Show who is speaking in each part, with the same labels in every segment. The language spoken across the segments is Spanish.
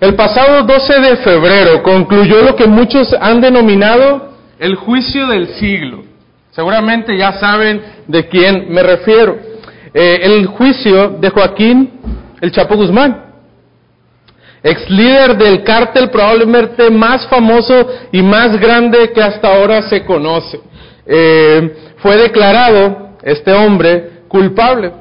Speaker 1: El pasado 12 de febrero concluyó lo que muchos han denominado el juicio del siglo. Seguramente ya saben de quién me refiero. Eh, el juicio de Joaquín el Chapo Guzmán, ex líder del cártel probablemente más famoso y más grande que hasta ahora se conoce. Eh, fue declarado este hombre culpable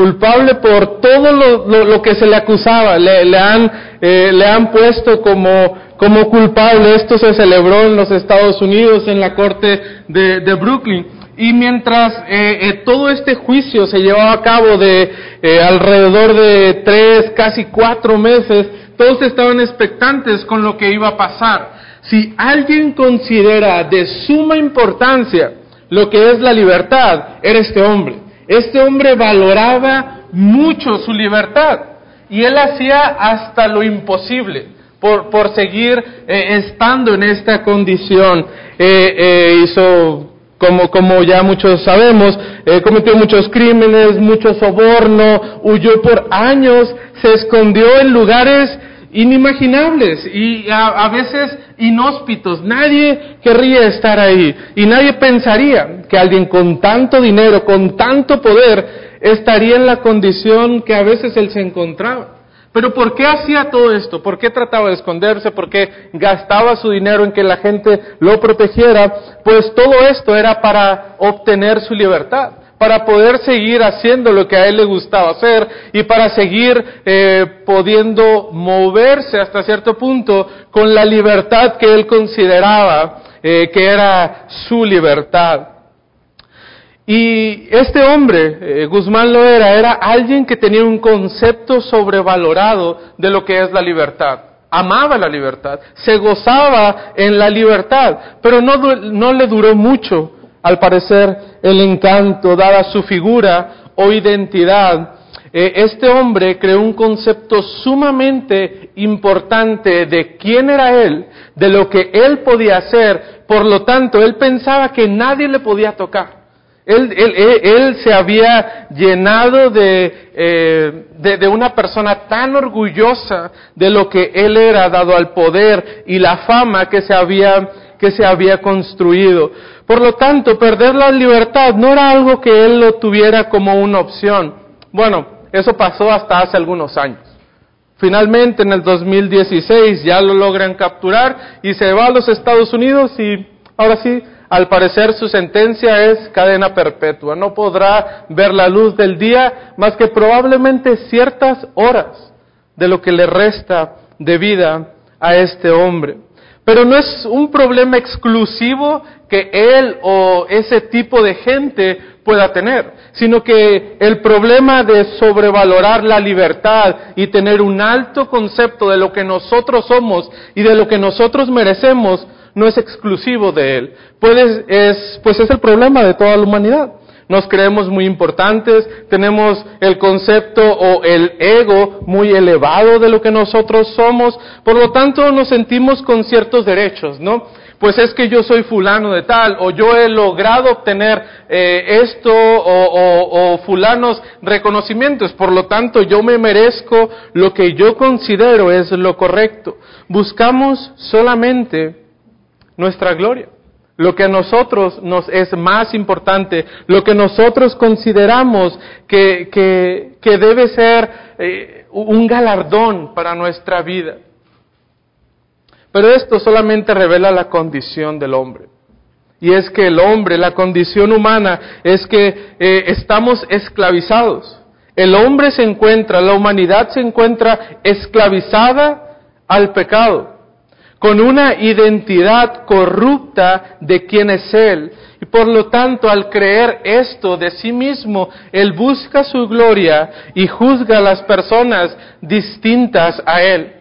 Speaker 1: culpable por todo lo, que se le acusaba, le, han, eh, le han puesto como, como culpable. Esto se celebró en los Estados Unidos, en la corte de, Brooklyn. Y mientras eh, eh, todo este juicio se llevaba a cabo de alrededor de tres, casi cuatro meses, todos estaban expectantes con lo que iba a pasar. Si alguien considera de suma importancia lo que es la libertad, era este hombre. Este hombre valoraba mucho su libertad y él hacía hasta lo imposible por, por seguir eh, estando en esta condición. Eh, eh, hizo, como, como ya muchos sabemos, cometió muchos crímenes, mucho soborno, huyó por años, se escondió en lugares inimaginables y a, veces inhóspitos. Nadie querría estar ahí y nadie pensaría que alguien con tanto dinero, con tanto poder, estaría en la condición que a veces él se encontraba. Pero ¿por qué hacía todo esto? ¿Por qué trataba de esconderse? ¿Por qué gastaba su dinero en que la gente lo protegiera? Pues todo esto era para obtener su libertad para poder seguir haciendo lo que a él le gustaba hacer y para seguir eh, pudiendo moverse hasta cierto punto con la libertad que él consideraba eh, que era su libertad. Y este hombre, eh, Guzmán lo era, era alguien que tenía un concepto sobrevalorado de lo que es la libertad amaba la libertad, se gozaba en la libertad, pero no, no le duró mucho al parecer, el encanto, dada su figura o identidad. Eh, este hombre creó un concepto sumamente importante de quién era él, de lo que él podía hacer, por lo tanto, él pensaba que nadie le podía tocar. Él, se había llenado de, eh, de, de, una persona tan orgullosa de lo que él era, dado al poder y la fama que se había, que se había construido. Por lo tanto, perder la libertad no era algo que él lo tuviera como una opción. Bueno, eso pasó hasta hace algunos años. Finalmente, en el 2016, ya lo logran capturar y se va a los Estados Unidos y ahora sí, al parecer su sentencia es cadena perpetua. No podrá ver la luz del día más que probablemente ciertas horas de lo que le resta de vida a este hombre. Pero no es un problema exclusivo que él o ese tipo de gente pueda tener, sino que el problema de sobrevalorar la libertad y tener un alto concepto de lo que nosotros somos y de lo que nosotros merecemos no es exclusivo de él. Pues es, pues es el problema de toda la humanidad. Nos creemos muy importantes, tenemos el concepto o el ego muy elevado de lo que nosotros somos, por lo tanto nos sentimos con ciertos derechos, ¿no? pues es que yo soy fulano de tal, o yo he logrado obtener eh, esto, o, o, fulanos reconocimientos, por lo tanto yo me merezco lo que yo considero es lo correcto. Buscamos solamente nuestra gloria, lo que a nosotros nos es más importante, lo que nosotros consideramos que, que, debe ser eh, un galardón para nuestra vida. Pero esto solamente revela la condición del hombre. Y es que el hombre, la condición humana, es que eh, estamos esclavizados. El hombre se encuentra, la humanidad se encuentra esclavizada al pecado, con una identidad corrupta de quién es Él. Y por lo tanto, al creer esto de sí mismo, Él busca su gloria y juzga a las personas distintas a Él.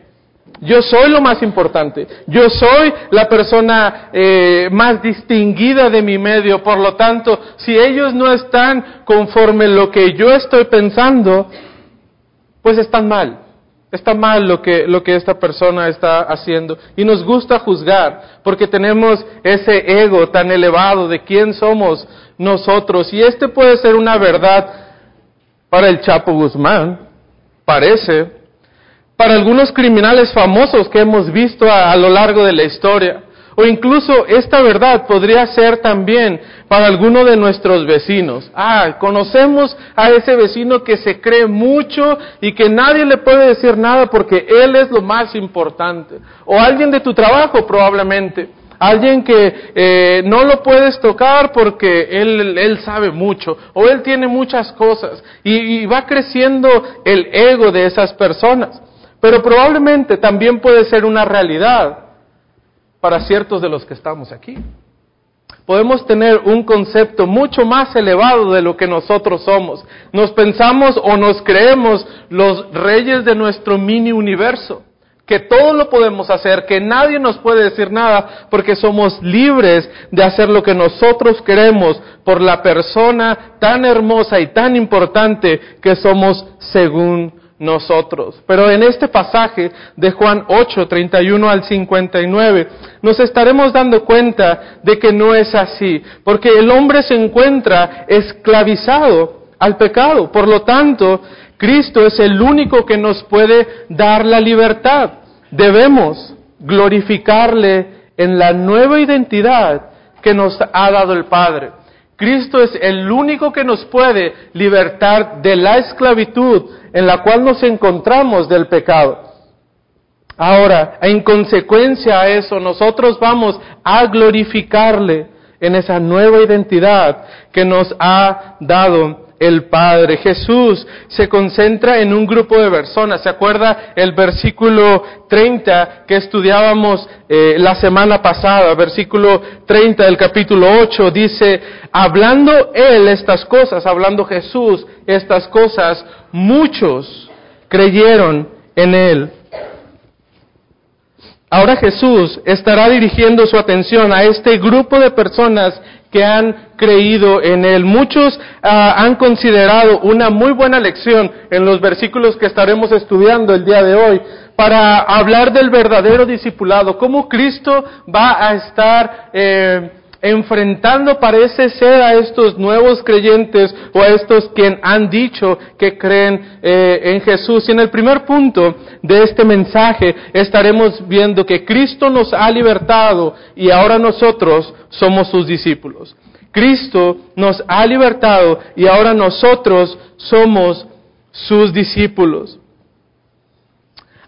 Speaker 1: Yo soy lo más importante. Yo soy la persona eh, más distinguida de mi medio. Por lo tanto, si ellos no están conforme lo que yo estoy pensando, pues están mal. Está mal lo que, lo que esta persona está haciendo. Y nos gusta juzgar porque tenemos ese ego tan elevado de quién somos nosotros. Y este puede ser una verdad para el Chapo Guzmán, parece, para algunos criminales famosos que hemos visto a, a lo largo de la historia. O incluso esta verdad podría ser también para alguno de nuestros vecinos. Ah, conocemos a ese vecino que se cree mucho y que nadie le puede decir nada porque él es lo más importante. O alguien de tu trabajo probablemente. Alguien que eh, no lo puedes tocar porque él, él, sabe mucho o él tiene muchas cosas y, y va creciendo el ego de esas personas. Pero probablemente también puede ser una realidad para ciertos de los que estamos aquí. Podemos tener un concepto mucho más elevado de lo que nosotros somos. Nos pensamos o nos creemos los reyes de nuestro mini universo, que todo lo podemos hacer, que nadie nos puede decir nada, porque somos libres de hacer lo que nosotros queremos por la persona tan hermosa y tan importante que somos según nosotros. Pero en este pasaje de Juan 8, 31 al 59, nos estaremos dando cuenta de que no es así, porque el hombre se encuentra esclavizado al pecado. Por lo tanto, Cristo es el único que nos puede dar la libertad. Debemos glorificarle en la nueva identidad que nos ha dado el Padre. Cristo es el único que nos puede libertar de la esclavitud en la cual nos encontramos del pecado. Ahora, en consecuencia a eso, nosotros vamos a glorificarle en esa nueva identidad que nos ha dado el Padre. Jesús se concentra en un grupo de personas. ¿Se acuerda el versículo 30 que estudiábamos eh, la semana pasada? Versículo 30 del capítulo 8 dice, hablando Él estas cosas, hablando Jesús estas cosas, muchos creyeron en Él. Ahora Jesús estará dirigiendo su atención a este grupo de personas que han creído en Él. Muchos ah, han considerado una muy buena lección en los versículos que estaremos estudiando el día de hoy para hablar del verdadero discipulado, cómo Cristo va a estar eh, enfrentando parece ser a estos nuevos creyentes o a estos que han dicho que creen eh, en Jesús. Y en el primer punto de este mensaje estaremos viendo que Cristo nos ha libertado y ahora nosotros somos sus discípulos. Cristo nos ha libertado y ahora nosotros somos sus discípulos.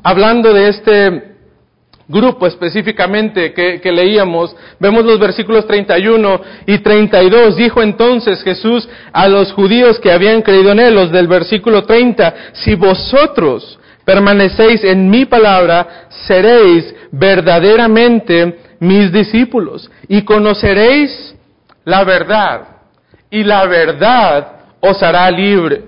Speaker 1: Hablando de este grupo específicamente que, leíamos, vemos los versículos 31 y 32. Dijo entonces Jesús a los judíos que habían creído en él, los del versículo 30, si vosotros permanecéis en mi palabra, seréis verdaderamente mis discípulos y conoceréis la verdad y la verdad os hará libre.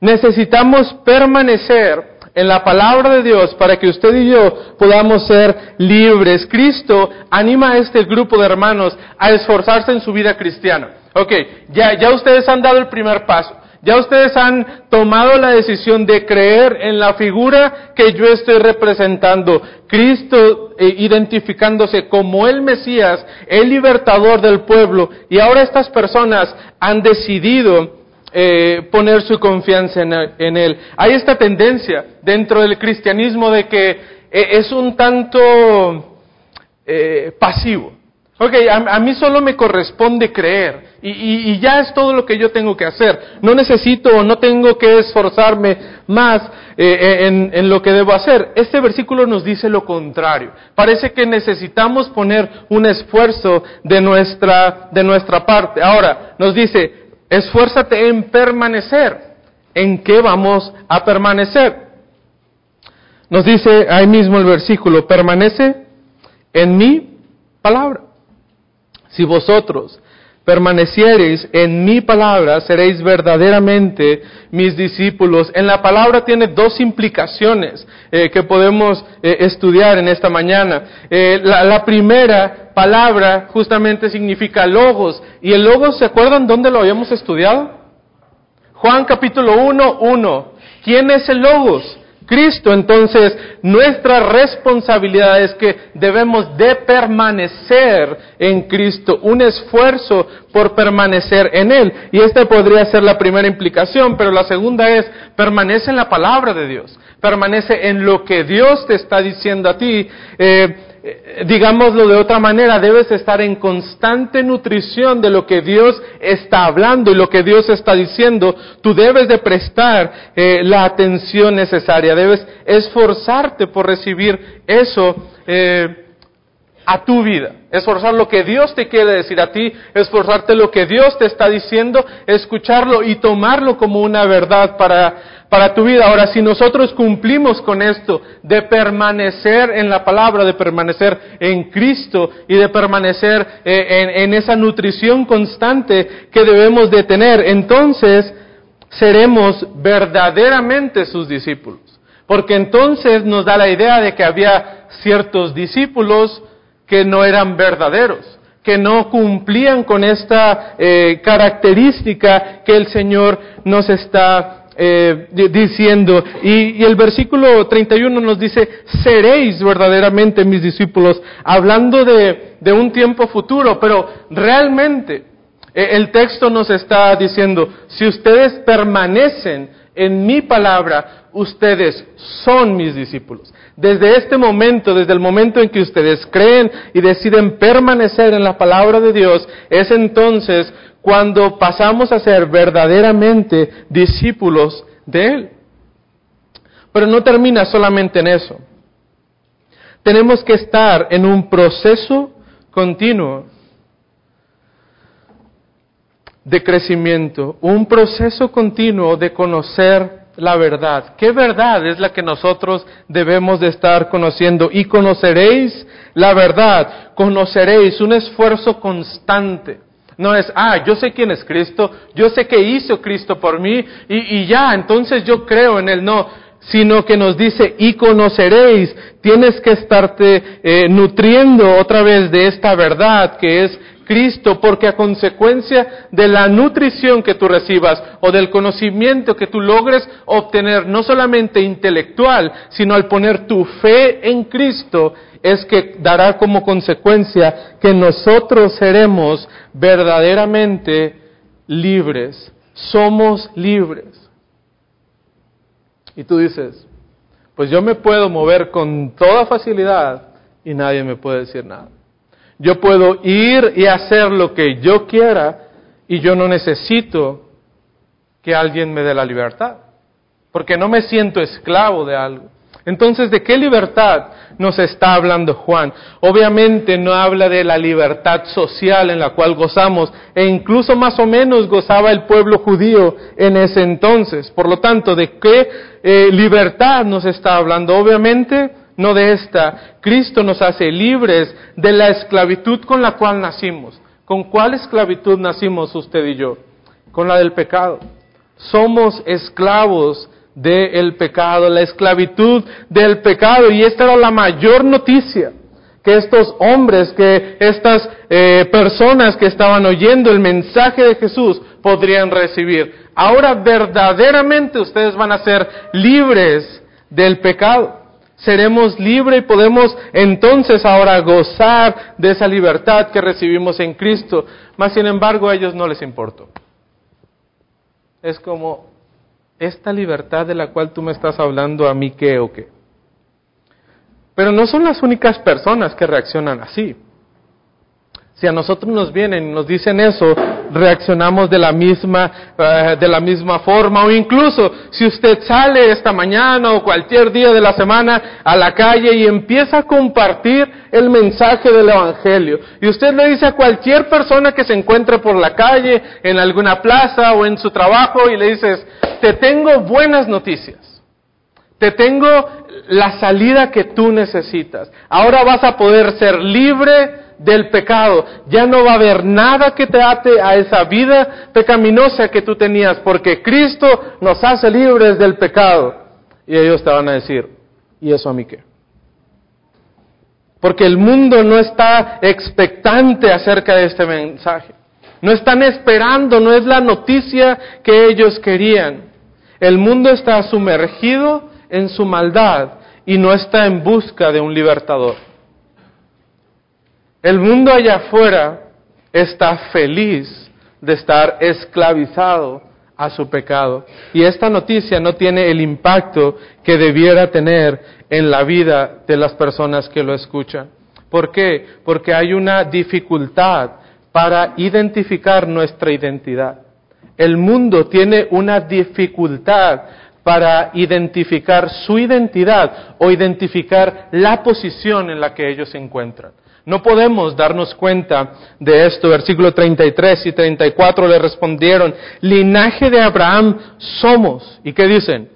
Speaker 1: Necesitamos permanecer en la palabra de Dios para que usted y yo podamos ser libres. Cristo anima a este grupo de hermanos a esforzarse en su vida cristiana. Ok, ya, ya ustedes han dado el primer paso. Ya ustedes han tomado la decisión de creer en la figura que yo estoy representando. Cristo eh, identificándose como el Mesías, el libertador del pueblo. Y ahora estas personas han decidido eh, poner su confianza en, Él. Hay esta tendencia dentro del cristianismo de que eh, es un tanto eh, pasivo. Ok, a, mí solo me corresponde creer y, ya es todo lo que yo tengo que hacer. No necesito o no tengo que esforzarme más en, en, lo que debo hacer. Este versículo nos dice lo contrario. Parece que necesitamos poner un esfuerzo de nuestra, de nuestra parte. Ahora, nos dice, esfuérzate en permanecer. ¿En qué vamos a permanecer? Nos dice ahí mismo el versículo, permanece en mi palabra. Si vosotros permaneciereis en mi palabra, seréis verdaderamente mis discípulos. En la palabra tiene dos implicaciones eh, que podemos eh, estudiar en esta mañana. Eh, la, la, primera palabra justamente significa logos. ¿Y el logos, se acuerdan dónde lo habíamos estudiado? Juan capítulo 1, 1. ¿Quién es el logos? Cristo. Entonces, nuestra responsabilidad es que debemos de permanecer en Cristo, un esfuerzo por permanecer en Él. Y esta podría ser la primera implicación, pero la segunda es, permanece en la palabra de Dios, permanece en lo que Dios te está diciendo a ti. Eh, digámoslo de otra manera, debes estar en constante nutrición de lo que Dios está hablando y lo que Dios está diciendo. Tú debes de prestar eh, la atención necesaria, debes esforzarte por recibir eso eh, a tu vida, esforzar lo que Dios te quiere decir a ti, esforzarte lo que Dios te está diciendo, escucharlo y tomarlo como una verdad para para tu vida. Ahora, si nosotros cumplimos con esto de permanecer en la palabra, de permanecer en Cristo y de permanecer eh, en, esa nutrición constante que debemos de tener, entonces seremos verdaderamente sus discípulos. Porque entonces nos da la idea de que había ciertos discípulos que no eran verdaderos que no cumplían con esta eh, característica que el Señor nos está eh, diciendo, y, el versículo 31 nos dice, seréis verdaderamente mis discípulos, hablando de, un tiempo futuro, pero realmente eh, el texto nos está diciendo, si ustedes permanecen en mi palabra, ustedes son mis discípulos. Desde este momento, desde el momento en que ustedes creen y deciden permanecer en la palabra de Dios, es entonces cuando pasamos a ser verdaderamente discípulos de Él. Pero no termina solamente en eso. Tenemos que estar en un proceso continuo de crecimiento, un proceso continuo de conocer la verdad. ¿Qué verdad es la que nosotros debemos de estar conociendo? Y conoceréis la verdad, conoceréis un esfuerzo constante no es, ah, yo sé quién es Cristo, yo sé que hizo Cristo por mí y, ya, entonces yo creo en Él. No, sino que nos dice, y conoceréis, tienes que estarte eh, nutriendo otra vez de esta verdad que es Cristo, porque a consecuencia de la nutrición que tú recibas o del conocimiento que tú logres obtener, no solamente intelectual, sino al poner tu fe en Cristo, es que dará como consecuencia que nosotros seremos verdaderamente libres. Somos libres. Y tú dices, pues yo me puedo mover con toda facilidad y nadie me puede decir nada. Yo puedo ir y hacer lo que yo quiera y yo no necesito que alguien me dé la libertad, porque no me siento esclavo de algo. Entonces, ¿de qué libertad nos está hablando Juan? Obviamente no habla de la libertad social en la cual gozamos, e incluso más o menos gozaba el pueblo judío en ese entonces. Por lo tanto, ¿de qué eh, libertad nos está hablando? Obviamente no de esta. Cristo nos hace libres de la esclavitud con la cual nacimos. ¿Con cuál esclavitud nacimos usted y yo? Con la del pecado. Somos esclavos del pecado, la esclavitud del pecado. Y esta era la mayor noticia que estos hombres, que estas eh, personas que estaban oyendo el mensaje de Jesús podrían recibir. Ahora verdaderamente ustedes van a ser libres del pecado. Seremos libres y podemos entonces ahora gozar de esa libertad que recibimos en Cristo. Mas sin embargo a ellos no les importó. Es como, esta libertad de la cual tú me estás hablando a mí qué o qué. Pero no son las únicas personas que reaccionan así. Si a nosotros nos vienen y nos dicen eso, reaccionamos de la misma, eh, de la misma forma. O incluso si usted sale esta mañana o cualquier día de la semana a la calle y empieza a compartir el mensaje del Evangelio. Y usted le dice a cualquier persona que se encuentre por la calle, en alguna plaza o en su trabajo y le dices, te tengo buenas noticias. Te tengo la salida que tú necesitas. Ahora vas a poder ser libre del pecado. Ya no va a haber nada que te ate a esa vida pecaminosa que tú tenías, porque Cristo nos hace libres del pecado. Y ellos te van a decir, ¿y eso a mí qué? Porque el mundo no está expectante acerca de este mensaje. No están esperando, no es la noticia que ellos querían. El mundo está sumergido en su maldad y no está en busca de un libertador. El mundo allá afuera está feliz de estar esclavizado a su pecado. Y esta noticia no tiene el impacto que debiera tener en la vida de las personas que lo escuchan. ¿Por qué? Porque hay una dificultad para identificar nuestra identidad. El mundo tiene una dificultad para identificar su identidad o identificar la posición en la que ellos se encuentran. No podemos darnos cuenta de esto. Versículo 33 y 34 le respondieron, linaje de Abraham somos. ¿Y qué dicen?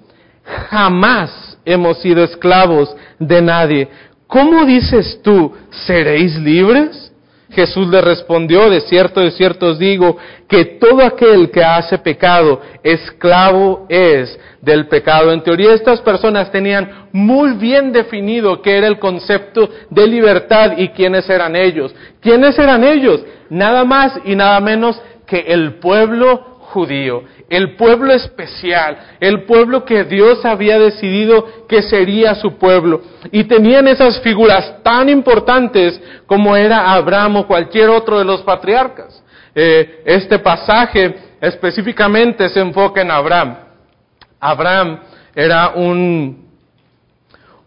Speaker 1: Jamás hemos sido esclavos de nadie. ¿Cómo dices tú, seréis libres? Jesús le respondió, de cierto, de cierto os digo, que todo aquel que hace pecado, esclavo es del pecado. En teoría estas personas tenían muy bien definido qué era el concepto de libertad y quiénes eran ellos. ¿Quiénes eran ellos? Nada más y nada menos que el pueblo judío, el pueblo especial, el pueblo que Dios había decidido que sería su pueblo. Y tenían esas figuras tan importantes como era Abraham o cualquier otro de los patriarcas. Eh, este pasaje específicamente se enfoca en Abraham. Abraham era un,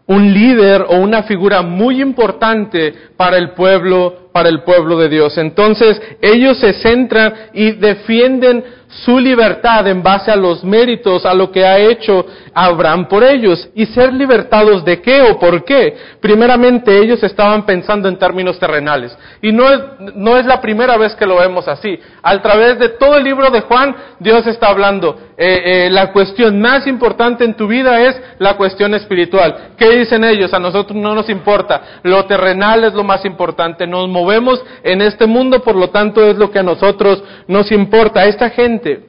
Speaker 1: un líder o una figura muy importante para el pueblo, para el pueblo de Dios. Entonces, ellos se centran y defienden su libertad en base a los méritos, a lo que ha hecho Abraham por ellos. ¿Y ser libertados de qué o por qué? Primeramente ellos estaban pensando en términos terrenales. Y no es, no es la primera vez que lo vemos así. A través de todo el libro de Juan, Dios está hablando. Eh, eh, la cuestión más importante en tu vida es la cuestión espiritual. ¿Qué dicen ellos? A nosotros no nos importa. Lo terrenal es lo más importante. Nos movemos en este mundo, por lo tanto es lo que a nosotros nos importa. Esta gente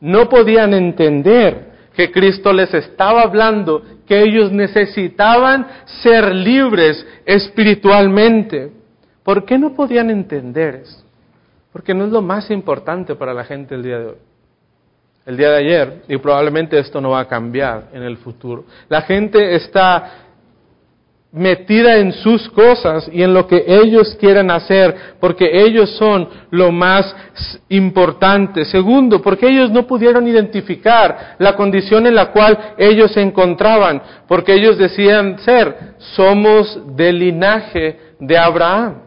Speaker 1: no podían entender que Cristo les estaba hablando, que ellos necesitaban ser libres espiritualmente. ¿Por qué no podían entender eso? Porque no es lo más importante para la gente el día de hoy. El día de ayer, y probablemente esto no va a cambiar en el futuro. La gente está metida en sus cosas y en lo que ellos quieren hacer, porque ellos son lo más importante. Segundo, porque ellos no pudieron identificar la condición en la cual ellos se encontraban, porque ellos decían ser, somos del linaje de Abraham.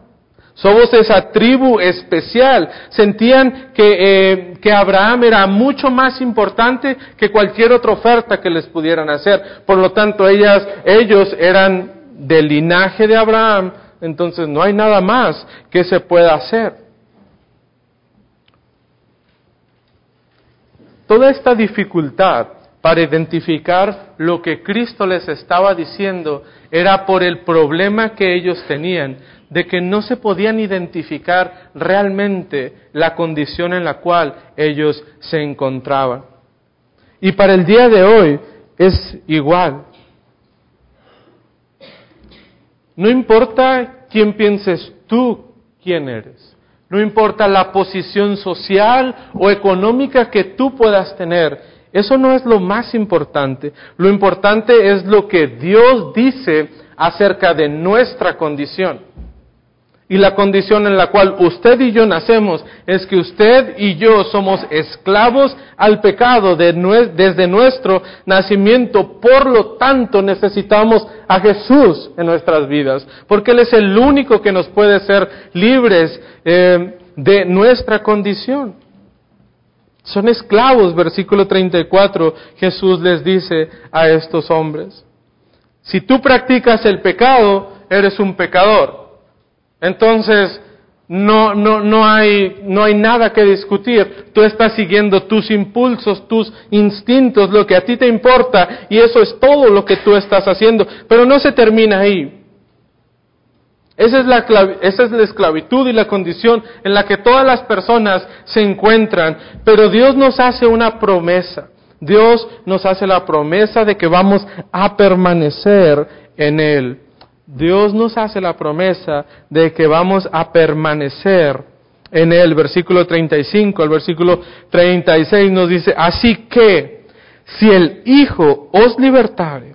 Speaker 1: Somos esa tribu especial. Sentían que, eh, que Abraham era mucho más importante que cualquier otra oferta que les pudieran hacer. Por lo tanto, ellas, ellos eran del linaje de Abraham, entonces no hay nada más que se pueda hacer. Toda esta dificultad para identificar lo que Cristo les estaba diciendo era por el problema que ellos tenían, de que no se podían identificar realmente la condición en la cual ellos se encontraban. Y para el día de hoy es igual. No importa quién pienses tú quién eres. No importa la posición social o económica que tú puedas tener. Eso no es lo más importante. Lo importante es lo que Dios dice acerca de nuestra condición. Y la condición en la cual usted y yo nacemos es que usted y yo somos esclavos al pecado desde nuestro nacimiento. Por lo tanto, necesitamos a Jesús en nuestras vidas, porque Él es el único que nos puede ser libres eh, de nuestra condición. Son esclavos, versículo 34, Jesús les dice a estos hombres. Si tú practicas el pecado, eres un pecador. Entonces, no, no, no, hay, no hay nada que discutir. Tú estás siguiendo tus impulsos, tus instintos, lo que a ti te importa, y eso es todo lo que tú estás haciendo. Pero no se termina ahí. Esa es, la, esa es la esclavitud y la condición en la que todas las personas se encuentran. Pero Dios nos hace una promesa. Dios nos hace la promesa de que vamos a permanecer en Él. Dios nos hace la promesa de que vamos a permanecer en Él. Versículo 35, el versículo 36 nos dice, así que si el Hijo os libertare,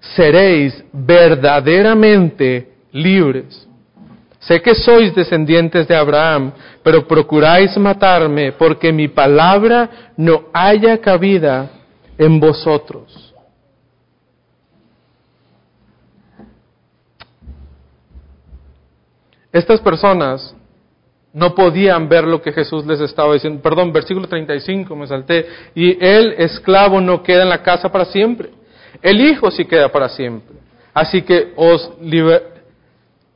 Speaker 1: seréis verdaderamente libres. Sé que sois descendientes de Abraham, pero procuráis matarme porque mi palabra no haya cabida en vosotros. Estas personas no podían ver lo que Jesús les estaba diciendo. Perdón, versículo 35 me salté. Y el esclavo no queda en la casa para siempre. El hijo sí queda para siempre. Así que os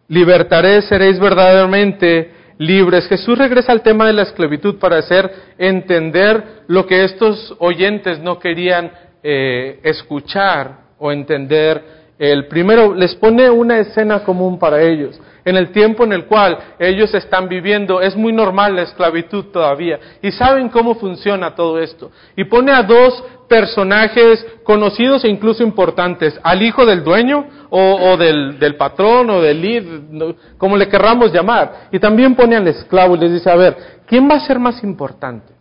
Speaker 1: libertaré, seréis verdaderamente libres. Jesús regresa al tema de la esclavitud para hacer entender lo que estos oyentes no querían eh, escuchar o entender. El primero les pone una escena común para ellos en el tiempo en el cual ellos están viviendo, es muy normal la esclavitud todavía. Y saben cómo funciona todo esto. Y pone a dos personajes conocidos e incluso importantes, al hijo del dueño o, del, del, patrón o del líder, como le querramos llamar. Y también pone al esclavo y les dice, a ver, ¿quién va a ser más importante?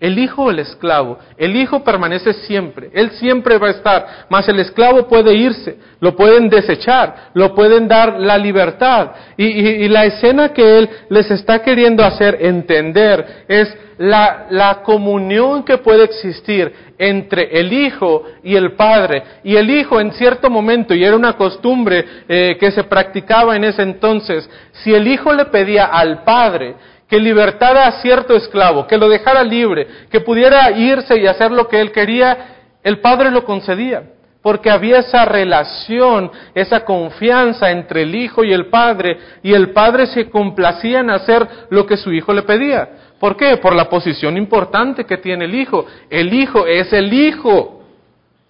Speaker 1: El hijo o el esclavo. El hijo permanece siempre, él siempre va a estar, mas el esclavo puede irse, lo pueden desechar, lo pueden dar la libertad. Y, la escena que él les está queriendo hacer entender es la, la, comunión que puede existir entre el hijo y el padre. Y el hijo en cierto momento, y era una costumbre eh, que se practicaba en ese entonces, si el hijo le pedía al padre que libertara a cierto esclavo, que lo dejara libre, que pudiera irse y hacer lo que él quería, el padre lo concedía, porque había esa relación, esa confianza entre el hijo y el padre, y el padre se complacía en hacer lo que su hijo le pedía. ¿Por qué? Por la posición importante que tiene el hijo. El hijo es el hijo,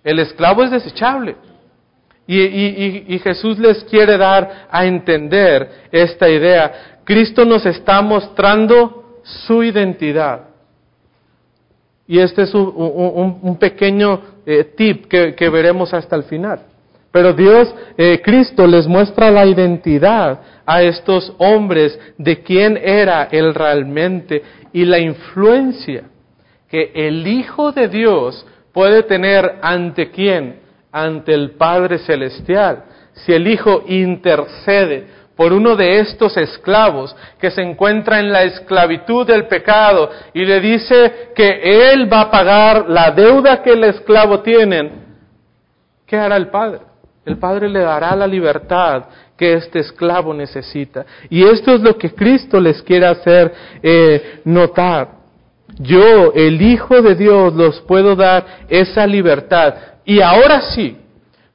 Speaker 1: el esclavo es desechable. Y, Jesús les quiere dar a entender esta idea. Cristo nos está mostrando su identidad. Y este es un, pequeño eh, tip que, veremos hasta el final. Pero Dios, eh, Cristo les muestra la identidad a estos hombres de quién era Él realmente y la influencia que el Hijo de Dios puede tener ante quién, ante el Padre Celestial. Si el Hijo intercede por uno de estos esclavos que se encuentra en la esclavitud del pecado y le dice que él va a pagar la deuda que el esclavo tiene, ¿qué hará el Padre? El Padre le dará la libertad que este esclavo necesita. Y esto es lo que Cristo les quiere hacer eh, notar. Yo, el Hijo de Dios, los puedo dar esa libertad. Y ahora sí,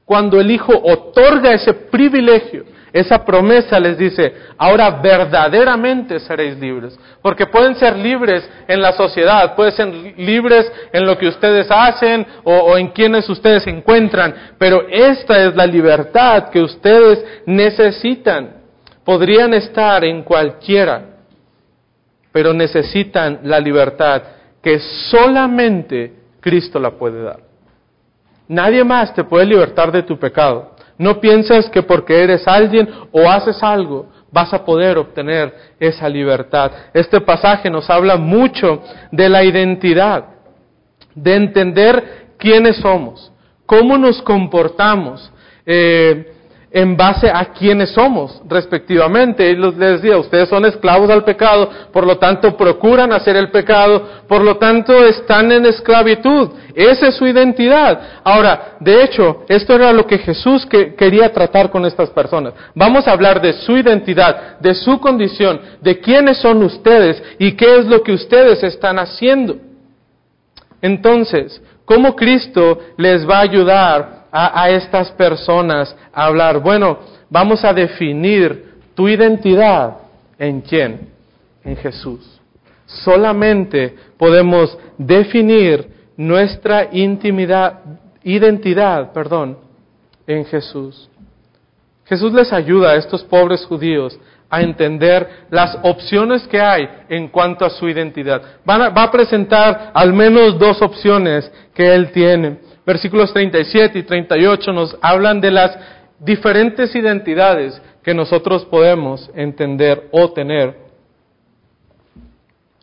Speaker 1: cuando el Hijo otorga ese privilegio, esa promesa les dice, ahora verdaderamente seréis libres. Porque pueden ser libres en la sociedad, pueden ser libres en lo que ustedes hacen o, en quienes ustedes se encuentran, pero esta es la libertad que ustedes necesitan. Podrían estar en cualquiera, pero necesitan la libertad que solamente Cristo la puede dar. Nadie más te puede libertar de tu pecado. No pienses que porque eres alguien o haces algo vas a poder obtener esa libertad. Este pasaje nos habla mucho de la identidad, de entender quiénes somos, cómo nos comportamos. Eh, en base a quiénes somos respectivamente. Y les decía, ustedes son esclavos al pecado, por lo tanto procuran hacer el pecado, por lo tanto están en esclavitud. Esa es su identidad. Ahora, de hecho, esto era lo que Jesús quería tratar con estas personas. Vamos a hablar de su identidad, de su condición, de quiénes son ustedes y qué es lo que ustedes están haciendo. Entonces, ¿cómo Cristo les va a ayudar a, estas personas a hablar, bueno, vamos a definir tu identidad en quién, en Jesús. Solamente podemos definir nuestra intimidad, identidad, perdón, en Jesús. Jesús les ayuda a estos pobres judíos a entender las opciones que hay en cuanto a su identidad. va a presentar al menos dos opciones que él tiene. Versículos 37 y 38 nos hablan de las diferentes identidades que nosotros podemos entender o tener.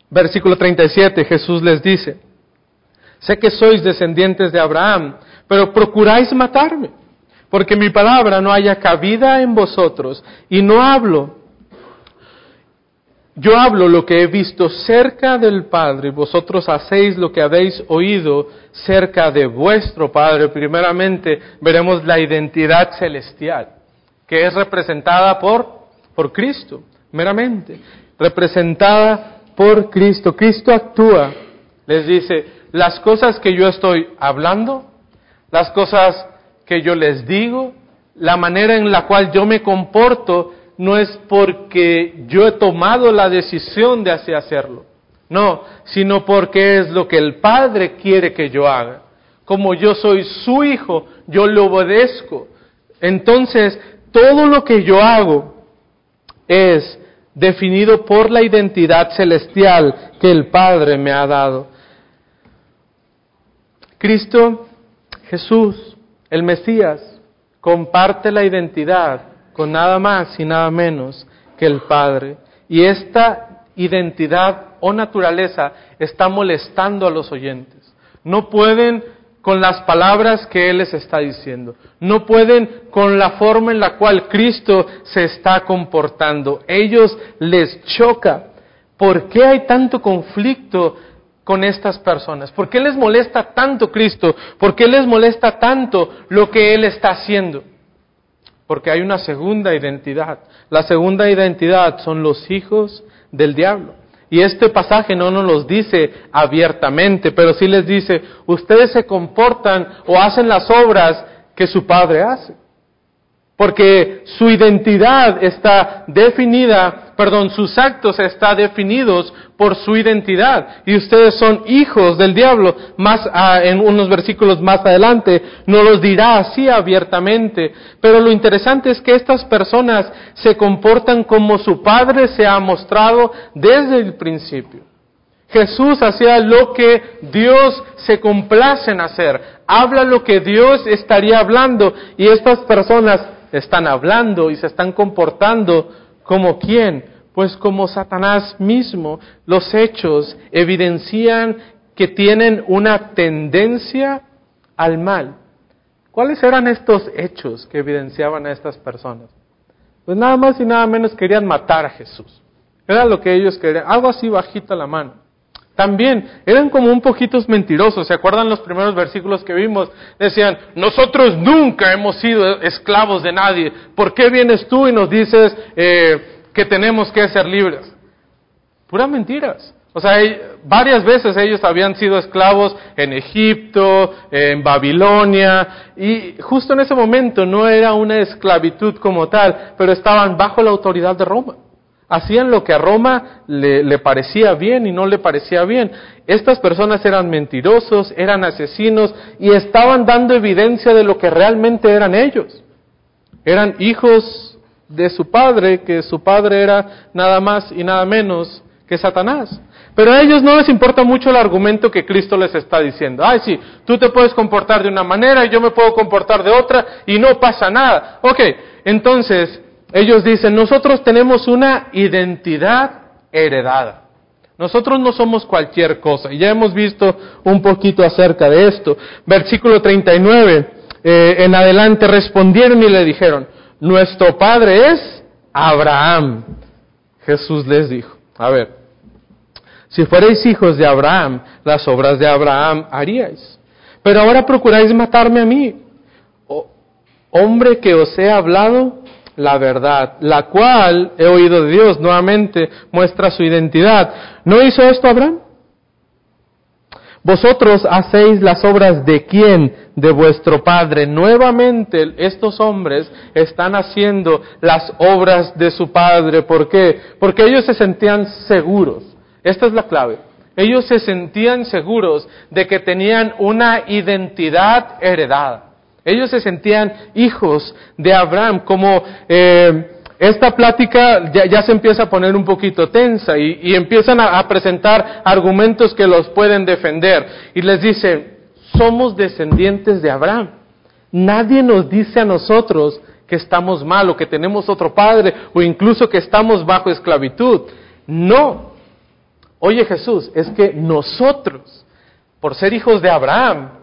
Speaker 1: Versículo 37, Jesús les dice, sé que sois descendientes de Abraham, pero procuráis matarme, porque mi palabra no haya cabida en vosotros, y no hablo yo hablo lo que he visto cerca del Padre, vosotros hacéis lo que habéis oído cerca de vuestro Padre. Primeramente veremos la identidad celestial, que es representada por, por Cristo, meramente, representada por Cristo. Cristo actúa, les dice, las cosas que yo estoy hablando, las cosas que yo les digo, la manera en la cual yo me comporto, no es porque yo he tomado la decisión de así hacerlo, no, sino porque es lo que el Padre quiere que yo haga. Como yo soy su hijo, yo le obedezco. Entonces, todo lo que yo hago es definido por la identidad celestial que el Padre me ha dado. Cristo, Jesús, el Mesías, comparte la identidad con nada más y nada menos que el Padre. Y esta identidad o naturaleza está molestando a los oyentes. No pueden con las palabras que Él les está diciendo. No pueden con la forma en la cual Cristo se está comportando. Ellos les choca. ¿Por qué hay tanto conflicto con estas personas? ¿Por qué les molesta tanto Cristo? ¿Por qué les molesta tanto lo que Él está haciendo? Porque hay una segunda identidad. La segunda identidad son los hijos del diablo. Y este pasaje no nos los dice abiertamente, pero sí les dice, ustedes se comportan o hacen las obras que su padre hace porque su identidad está definida, perdón, sus actos están definidos por su identidad. Y ustedes son hijos del diablo. Más en unos versículos más adelante no los dirá así abiertamente. Pero lo interesante es que estas personas se comportan como su padre se ha mostrado desde el principio. Jesús hacía lo que Dios se complace en hacer, habla lo que Dios estaría hablando y estas personas están hablando y se están comportando como quién? Pues como Satanás mismo. Los hechos evidencian que tienen una tendencia al mal. ¿Cuáles eran estos hechos que evidenciaban a estas personas? Pues nada más y nada menos querían matar a Jesús. Era lo que ellos querían, algo así bajita la mano. También eran como un poquitos mentirosos. ¿Se acuerdan los primeros versículos que vimos? Decían, nosotros nunca hemos sido esclavos de nadie. ¿Por qué vienes tú y nos dices eh, que tenemos que ser libres? Puras mentiras. O sea, varias veces ellos habían sido esclavos en Egipto, en Babilonia, y justo en ese momento no era una esclavitud como tal, pero estaban bajo la autoridad de Roma hacían lo que a Roma le, parecía bien y no le parecía bien. Estas personas eran mentirosos, eran asesinos y estaban dando evidencia de lo que realmente eran ellos. Eran hijos de su padre, que su padre era nada más y nada menos que Satanás. Pero a ellos no les importa mucho el argumento que Cristo les está diciendo. Ay, sí, tú te puedes comportar de una manera y yo me puedo comportar de otra y no pasa nada. Ok, entonces ellos dicen, nosotros tenemos una identidad heredada. Nosotros no somos cualquier cosa. Y ya hemos visto un poquito acerca de esto. Versículo 39, eh, en adelante respondieron y le dijeron, nuestro padre es Abraham. Jesús les dijo, a ver, si fuerais hijos de Abraham, las obras de Abraham haríais. Pero ahora procuráis matarme a mí, hombre que os he hablado la verdad, la cual he oído de Dios, nuevamente muestra su identidad. ¿No hizo esto Abraham? Vosotros hacéis las obras de quién? De vuestro Padre. Nuevamente estos hombres están haciendo las obras de su Padre. ¿Por qué? Porque ellos se sentían seguros. Esta es la clave. Ellos se sentían seguros de que tenían una identidad heredada. Ellos se sentían hijos de Abraham, como eh, esta plática ya, se empieza a poner un poquito tensa y, empiezan a, presentar argumentos que los pueden defender. Y les dice, somos descendientes de Abraham. Nadie nos dice a nosotros que estamos mal o que tenemos otro padre o incluso que estamos bajo esclavitud. No. Oye Jesús, es que nosotros, por ser hijos de Abraham,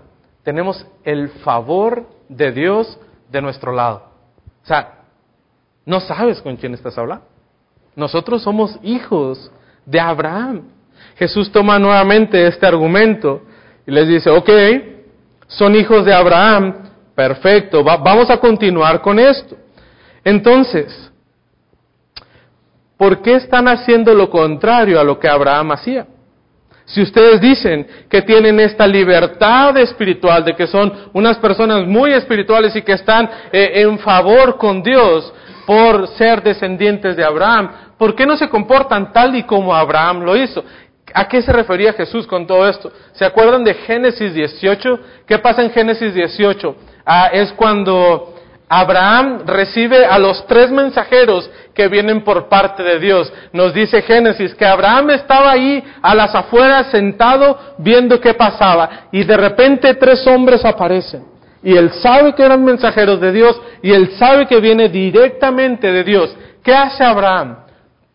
Speaker 1: tenemos el favor de Dios de nuestro lado. O sea, no sabes con quién estás hablando. Nosotros somos hijos de Abraham. Jesús toma nuevamente este argumento y les dice, ok, son hijos de Abraham, perfecto, vamos a continuar con esto. Entonces, ¿por qué están haciendo lo contrario a lo que Abraham hacía? Si ustedes dicen que tienen esta libertad espiritual, de que son unas personas muy espirituales y que están eh, en favor con Dios por ser descendientes de Abraham, ¿por qué no se comportan tal y como Abraham lo hizo? ¿A qué se refería Jesús con todo esto? ¿Se acuerdan de Génesis 18? ¿Qué pasa en Génesis 18? Ah, es cuando Abraham recibe a los tres mensajeros que vienen por parte de Dios. Nos dice Génesis que Abraham estaba ahí a las afueras sentado viendo qué pasaba y de repente tres hombres aparecen. Y él sabe que eran mensajeros de Dios y él sabe que viene directamente de Dios. ¿Qué hace Abraham?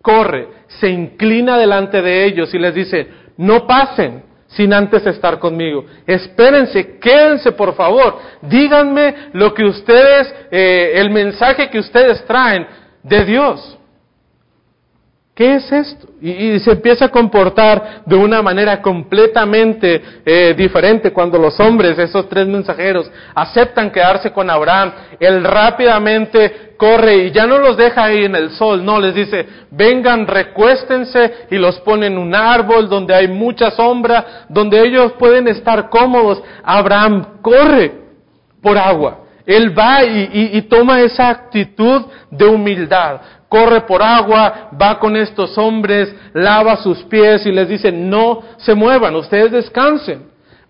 Speaker 1: Corre, se inclina delante de ellos y les dice, no pasen, sin antes estar conmigo. Espérense, quédense por favor, díganme lo que ustedes, eh, el mensaje que ustedes traen de Dios. ¿Qué es esto? Y, se empieza a comportar de una manera completamente eh, diferente cuando los hombres, esos tres mensajeros, aceptan quedarse con Abraham. Él rápidamente corre y ya no los deja ahí en el sol, no, les dice, vengan, recuéstense y los pone en un árbol donde hay mucha sombra, donde ellos pueden estar cómodos. Abraham corre por agua. Él va y, toma esa actitud de humildad. Corre por agua, va con estos hombres, lava sus pies y les dice, no se muevan, ustedes descansen.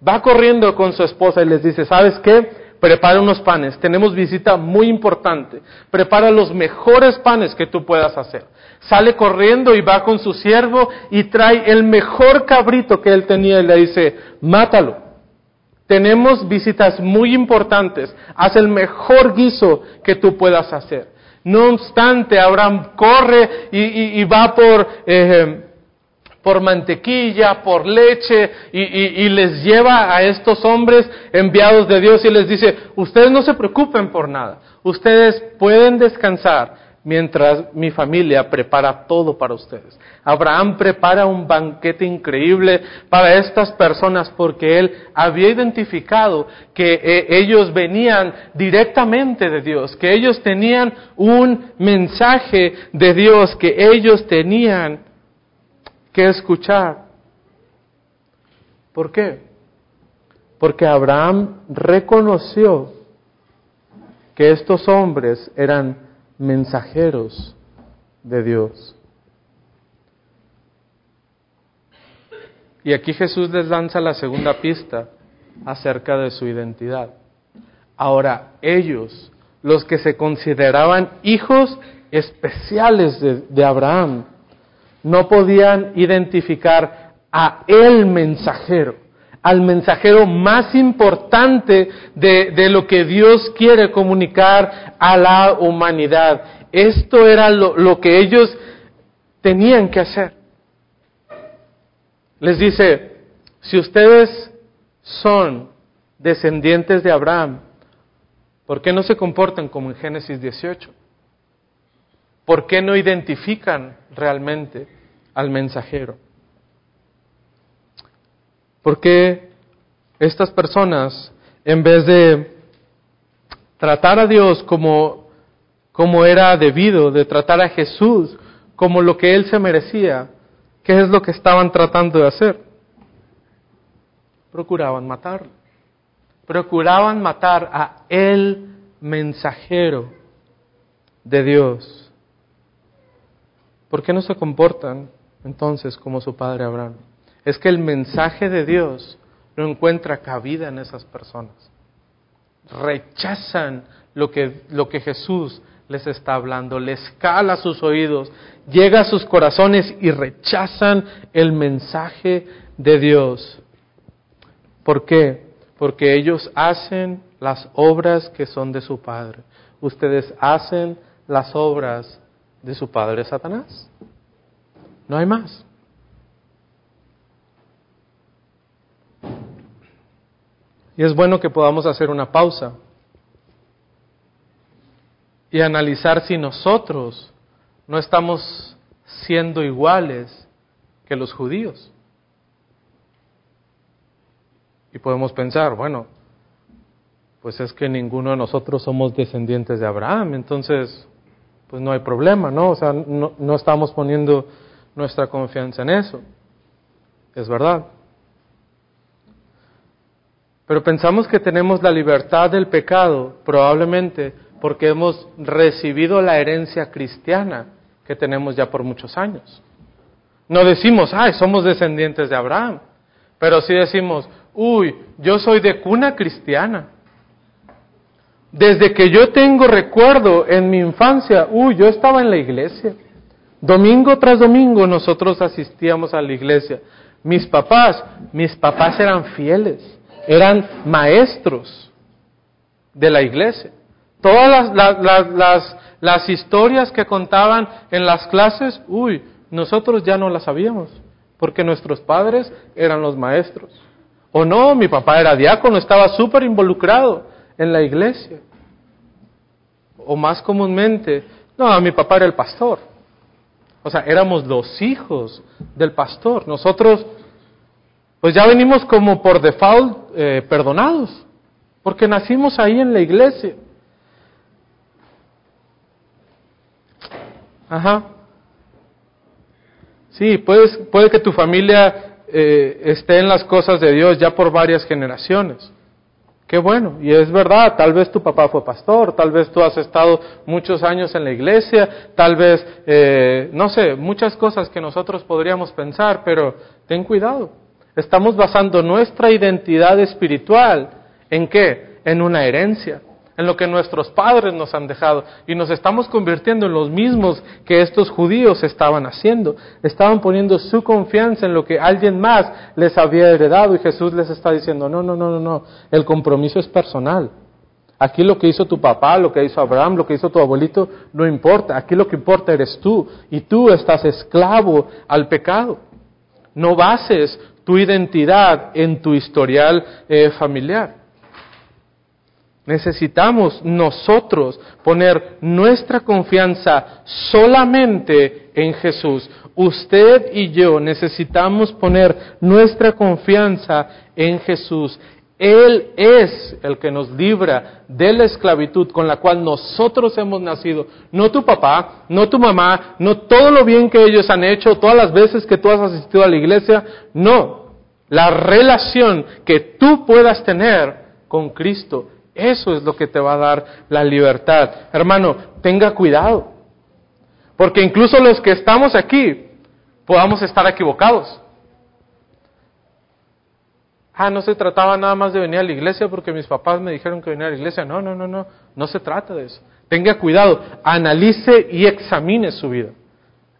Speaker 1: Va corriendo con su esposa y les dice, ¿sabes qué? Prepara unos panes, tenemos visita muy importante. Prepara los mejores panes que tú puedas hacer. Sale corriendo y va con su siervo y trae el mejor cabrito que él tenía y le dice, mátalo. Tenemos visitas muy importantes. Haz el mejor guiso que tú puedas hacer. No obstante, Abraham corre y, va por, eh, por mantequilla, por leche, y, les lleva a estos hombres enviados de Dios y les dice, ustedes no se preocupen por nada, ustedes pueden descansar, mientras mi familia prepara todo para ustedes. Abraham prepara un banquete increíble para estas personas porque él había identificado que eh, ellos venían directamente de Dios, que ellos tenían un mensaje de Dios que ellos tenían que escuchar. ¿Por qué? Porque Abraham reconoció que estos hombres eran mensajeros de Dios. Y aquí Jesús les lanza la segunda pista acerca de su identidad. Ahora, ellos, los que se consideraban hijos especiales de, Abraham, no podían identificar a el mensajero, al mensajero más importante de, lo que Dios quiere comunicar a la humanidad. Esto era lo, lo que ellos tenían que hacer. Les dice, si ustedes son descendientes de Abraham, ¿por qué no se comportan como en Génesis 18? ¿Por qué no identifican realmente al mensajero? ¿Por qué estas personas, en vez de tratar a Dios como, como era debido, de tratar a Jesús como lo que Él se merecía, ¿qué es lo que estaban tratando de hacer? Procuraban matarlo. Procuraban matar a el mensajero de Dios. ¿Por qué no se comportan entonces como su padre Abraham? Es que el mensaje de Dios no encuentra cabida en esas personas. Rechazan lo que, lo que Jesús les está hablando, les cala sus oídos, llega a sus corazones y rechazan el mensaje de Dios. ¿Por qué? Porque ellos hacen las obras que son de su Padre. Ustedes hacen las obras de su Padre Satanás. No hay más. Y es bueno que podamos hacer una pausa y analizar si nosotros no estamos siendo iguales que los judíos. Y podemos pensar, bueno, pues es que ninguno de nosotros somos descendientes de Abraham, entonces, pues no hay problema, ¿no? O sea, no, no estamos poniendo nuestra confianza en eso. Es verdad. Pero pensamos que tenemos la libertad del pecado, probablemente porque hemos recibido la herencia cristiana que tenemos ya por muchos años. No decimos, ay, somos descendientes de Abraham, pero sí decimos, uy, yo soy de cuna cristiana. Desde que yo tengo recuerdo en mi infancia, uy, yo estaba en la iglesia. Domingo tras domingo nosotros asistíamos a la iglesia. Mis papás, mis papás eran fieles, eran maestros de la iglesia. Todas las, las, las, historias que contaban en las clases, uy, nosotros ya no las sabíamos, porque nuestros padres eran los maestros. O no, mi papá era diácono, estaba súper involucrado en la iglesia. O más comúnmente, no, mi papá era el pastor. O sea, éramos los hijos del pastor. Nosotros, pues ya venimos como por default eh, perdonados, porque nacimos ahí en la iglesia. Ajá. Sí, puede que tu familia eh, esté en las cosas de Dios ya por varias generaciones. Qué bueno, y es verdad, tal vez tu papá fue pastor, tal vez tú has estado muchos años en la iglesia, tal vez, eh, no sé, muchas cosas que nosotros podríamos pensar, pero ten cuidado. Estamos basando nuestra identidad espiritual en qué? En una herencia en lo que nuestros padres nos han dejado y nos estamos convirtiendo en los mismos que estos judíos estaban haciendo. Estaban poniendo su confianza en lo que alguien más les había heredado y Jesús les está diciendo, no, no, no, no, no, el compromiso es personal. Aquí lo que hizo tu papá, lo que hizo Abraham, lo que hizo tu abuelito, no importa. Aquí lo que importa eres tú y tú estás esclavo al pecado. No bases tu identidad en tu historial eh, familiar. Necesitamos nosotros poner nuestra confianza solamente en Jesús. Usted y yo necesitamos poner nuestra confianza en Jesús. Él es el que nos libra de la esclavitud con la cual nosotros hemos nacido. No tu papá, no tu mamá, no todo lo bien que ellos han hecho, todas las veces que tú has asistido a la iglesia. No. La relación que tú puedas tener con Cristo eso es lo que te va a dar la libertad. Hermano, tenga cuidado. Porque incluso los que estamos aquí podamos estar equivocados. Ah, no se trataba nada más de venir a la iglesia porque mis papás me dijeron que venía a la iglesia. No, no, no, no. No se trata de eso. Tenga cuidado. Analice y examine su vida.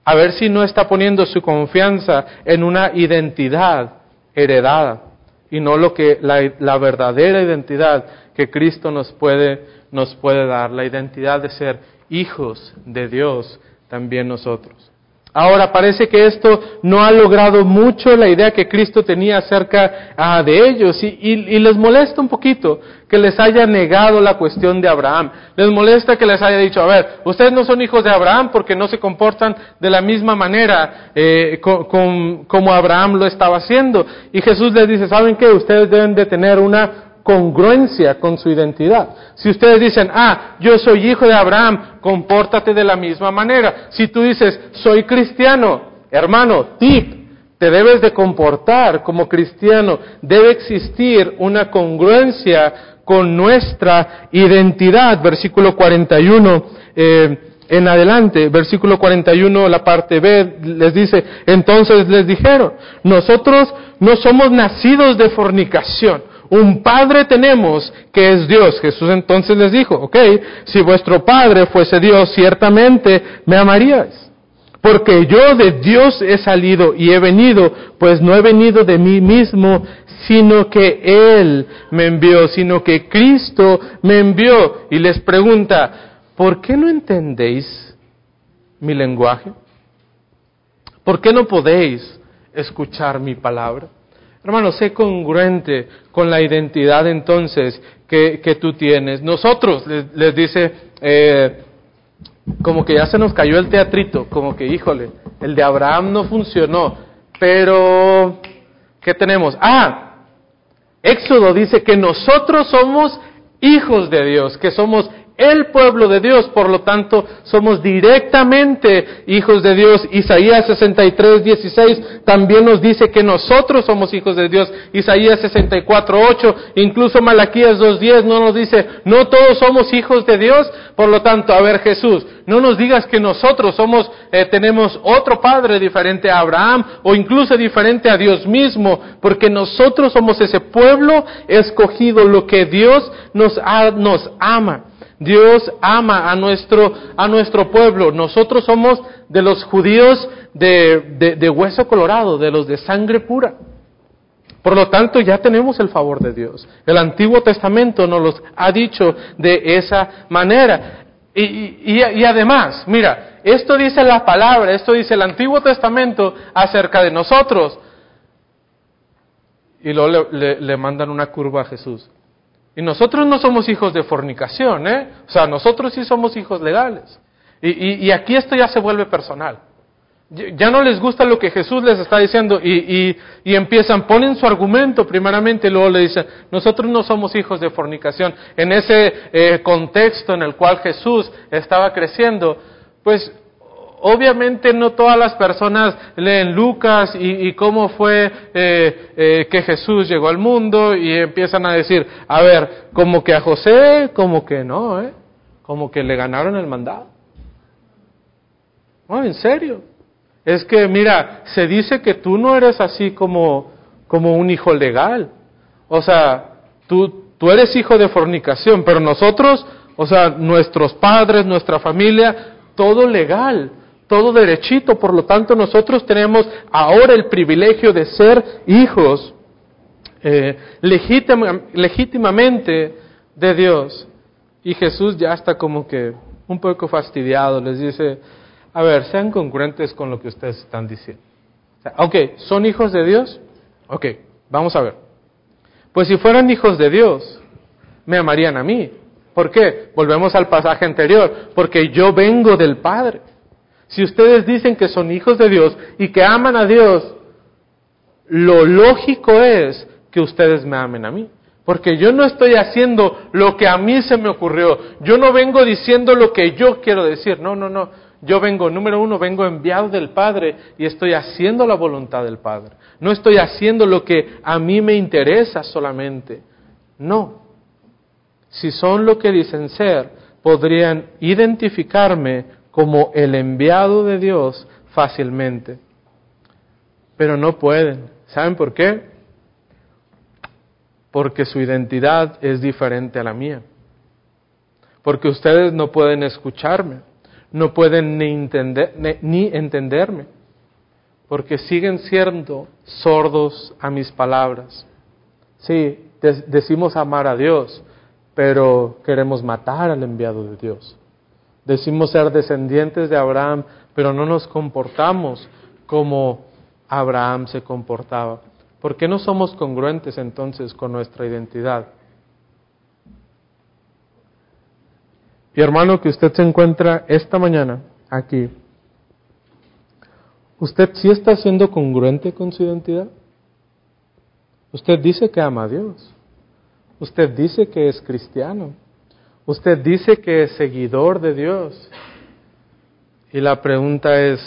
Speaker 1: A ver si no está poniendo su confianza en una identidad heredada y no lo que la, la verdadera identidad que Cristo nos puede, nos puede dar, la identidad de ser hijos de Dios también nosotros. Ahora parece que esto no ha logrado mucho la idea que Cristo tenía acerca ah, de ellos y, y, les molesta un poquito que les haya negado la cuestión de Abraham. Les molesta que les haya dicho, a ver, ustedes no son hijos de Abraham porque no se comportan de la misma manera eh, como Abraham lo estaba haciendo. Y Jesús les dice, ¿saben qué? Ustedes deben de tener una congruencia con su identidad. Si ustedes dicen, ah, yo soy hijo de Abraham, compórtate de la misma manera. Si tú dices, soy cristiano, hermano, tip, te debes de comportar como cristiano. Debe existir una congruencia con nuestra identidad. Versículo 41. Eh, en adelante, versículo 41, la parte B, les dice, entonces les dijeron, nosotros no somos nacidos de fornicación un Padre tenemos que es Dios. Jesús entonces les dijo, ok, si vuestro Padre fuese Dios, ciertamente me amaríais. Porque yo de Dios he salido y he venido, pues no he venido de mí mismo, sino que Él me envió, sino que Cristo me envió. Y les pregunta, ¿por qué no entendéis mi lenguaje? ¿Por qué no podéis escuchar mi palabra? Hermano, sé congruente con la identidad entonces que, que tú tienes. Nosotros, les, dice, eh, como que ya se nos cayó el teatrito, como que, híjole, el de Abraham no funcionó, pero, ¿qué tenemos? Ah, Éxodo dice que nosotros somos hijos de Dios, que somos el pueblo de Dios, por lo tanto, somos directamente hijos de Dios. Isaías 63, 16 también nos dice que nosotros somos hijos de Dios. Isaías 64, 8, incluso Malaquías 2, 10 no nos dice, no todos somos hijos de Dios. Por lo tanto, a ver Jesús, no nos digas que nosotros somos, eh, tenemos otro padre diferente a Abraham o incluso diferente a Dios mismo, porque nosotros somos ese pueblo escogido, lo que Dios nos, nos ama. Dios ama a nuestro, a nuestro pueblo. Nosotros somos de los judíos de, de, hueso colorado, de los de sangre pura. Por lo tanto, ya tenemos el favor de Dios. El Antiguo Testamento nos los ha dicho de esa manera. Y, y, y, además, mira, esto dice la palabra, esto dice el Antiguo Testamento acerca de nosotros. Y luego le, le mandan una curva a Jesús. Y nosotros no somos hijos de fornicación, ¿eh? O sea, nosotros sí somos hijos legales. Y, aquí esto ya se vuelve personal. Ya no les gusta lo que Jesús les está diciendo y, empiezan, ponen su argumento primeramente y luego le dicen, nosotros no somos hijos de fornicación. En ese eh, contexto en el cual Jesús estaba creciendo, pues Obviamente no todas las personas leen Lucas y, cómo fue eh, eh, que Jesús llegó al mundo y empiezan a decir, a ver, como que a José, como que no, ¿eh? como que le ganaron el mandado. No, en serio. Es que, mira, se dice que tú no eres así como, como un hijo legal. O sea, tú, tú eres hijo de fornicación, pero nosotros, o sea, nuestros padres, nuestra familia, todo legal todo derechito, por lo tanto nosotros tenemos ahora el privilegio de ser hijos eh, legítimamente de Dios. Y Jesús ya está como que un poco fastidiado, les dice, a ver, sean congruentes con lo que ustedes están diciendo. Ok, ¿son hijos de Dios? Ok, vamos a ver. Pues si fueran hijos de Dios, me amarían a mí. ¿Por qué? Volvemos al pasaje anterior, porque yo vengo del Padre. Si ustedes dicen que son hijos de Dios y que aman a Dios, lo lógico es que ustedes me amen a mí. Porque yo no estoy haciendo lo que a mí se me ocurrió. Yo no vengo diciendo lo que yo quiero decir. No, no, no. Yo vengo, número uno, vengo enviado del Padre y estoy haciendo la voluntad del Padre. No estoy haciendo lo que a mí me interesa solamente. No. Si son lo que dicen ser, podrían identificarme como el enviado de Dios fácilmente. Pero no pueden. ¿Saben por qué? Porque su identidad es diferente a la mía. Porque ustedes no pueden escucharme, no pueden ni, entender, entenderme, porque siguen siendo sordos a mis palabras. Sí, decimos amar a Dios, pero queremos matar al enviado de Dios. Decimos ser descendientes de Abraham, pero no nos comportamos como Abraham se comportaba. ¿Por qué no somos congruentes entonces con nuestra identidad? Y hermano, que usted se encuentra esta mañana aquí, ¿usted sí está siendo congruente con su identidad? Usted dice que ama a Dios. Usted dice que es cristiano. Usted dice que es seguidor de Dios. Y la pregunta es,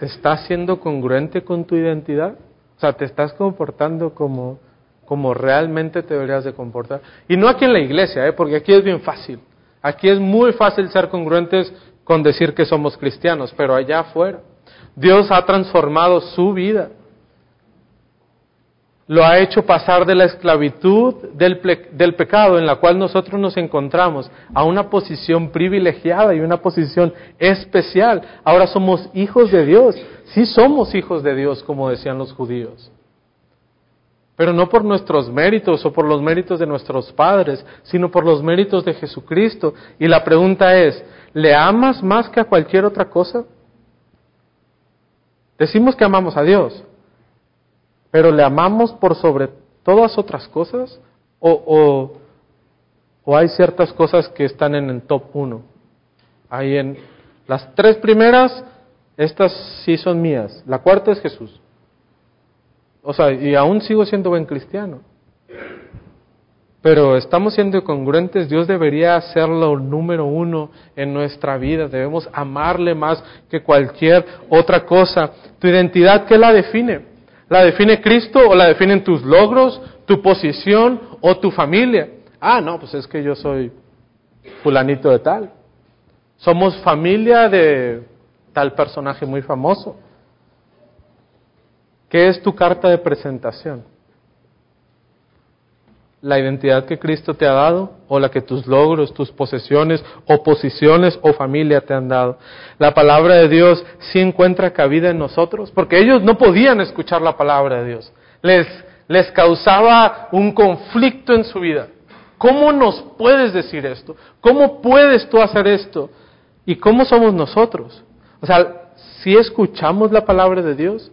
Speaker 1: ¿estás siendo congruente con tu identidad? O sea, ¿te estás comportando como, como realmente te deberías de comportar? Y no aquí en la iglesia, ¿eh? porque aquí es bien fácil. Aquí es muy fácil ser congruentes con decir que somos cristianos, pero allá afuera. Dios ha transformado su vida lo ha hecho pasar de la esclavitud del, pecado en la cual nosotros nos encontramos a una posición privilegiada y una posición especial. Ahora somos hijos de Dios. Sí somos hijos de Dios, como decían los judíos. Pero no por nuestros méritos o por los méritos de nuestros padres, sino por los méritos de Jesucristo. Y la pregunta es, ¿le amas más que a cualquier otra cosa? Decimos que amamos a Dios, pero le amamos por sobre todas otras cosas o, o, hay ciertas cosas que están en el top uno. Ahí en las tres primeras, estas sí son mías. La cuarta es Jesús. O sea, y aún sigo siendo buen cristiano. Pero estamos siendo congruentes, Dios debería serlo número uno en nuestra vida, debemos amarle más que cualquier otra cosa. ¿Tu identidad qué la define? ¿La define Cristo o la definen tus logros, tu posición o tu familia? Ah, no, pues es que yo soy fulanito de tal. Somos familia de tal personaje muy famoso. ¿Qué es tu carta de presentación? La identidad que Cristo te ha dado o la que tus logros, tus posesiones o posiciones o familia te han dado. La palabra de Dios sí encuentra cabida en nosotros porque ellos no podían escuchar la palabra de Dios. Les, les causaba un conflicto en su vida. ¿Cómo nos puedes decir esto? ¿Cómo puedes tú hacer esto? ¿Y cómo somos nosotros? O sea, si escuchamos la palabra de Dios,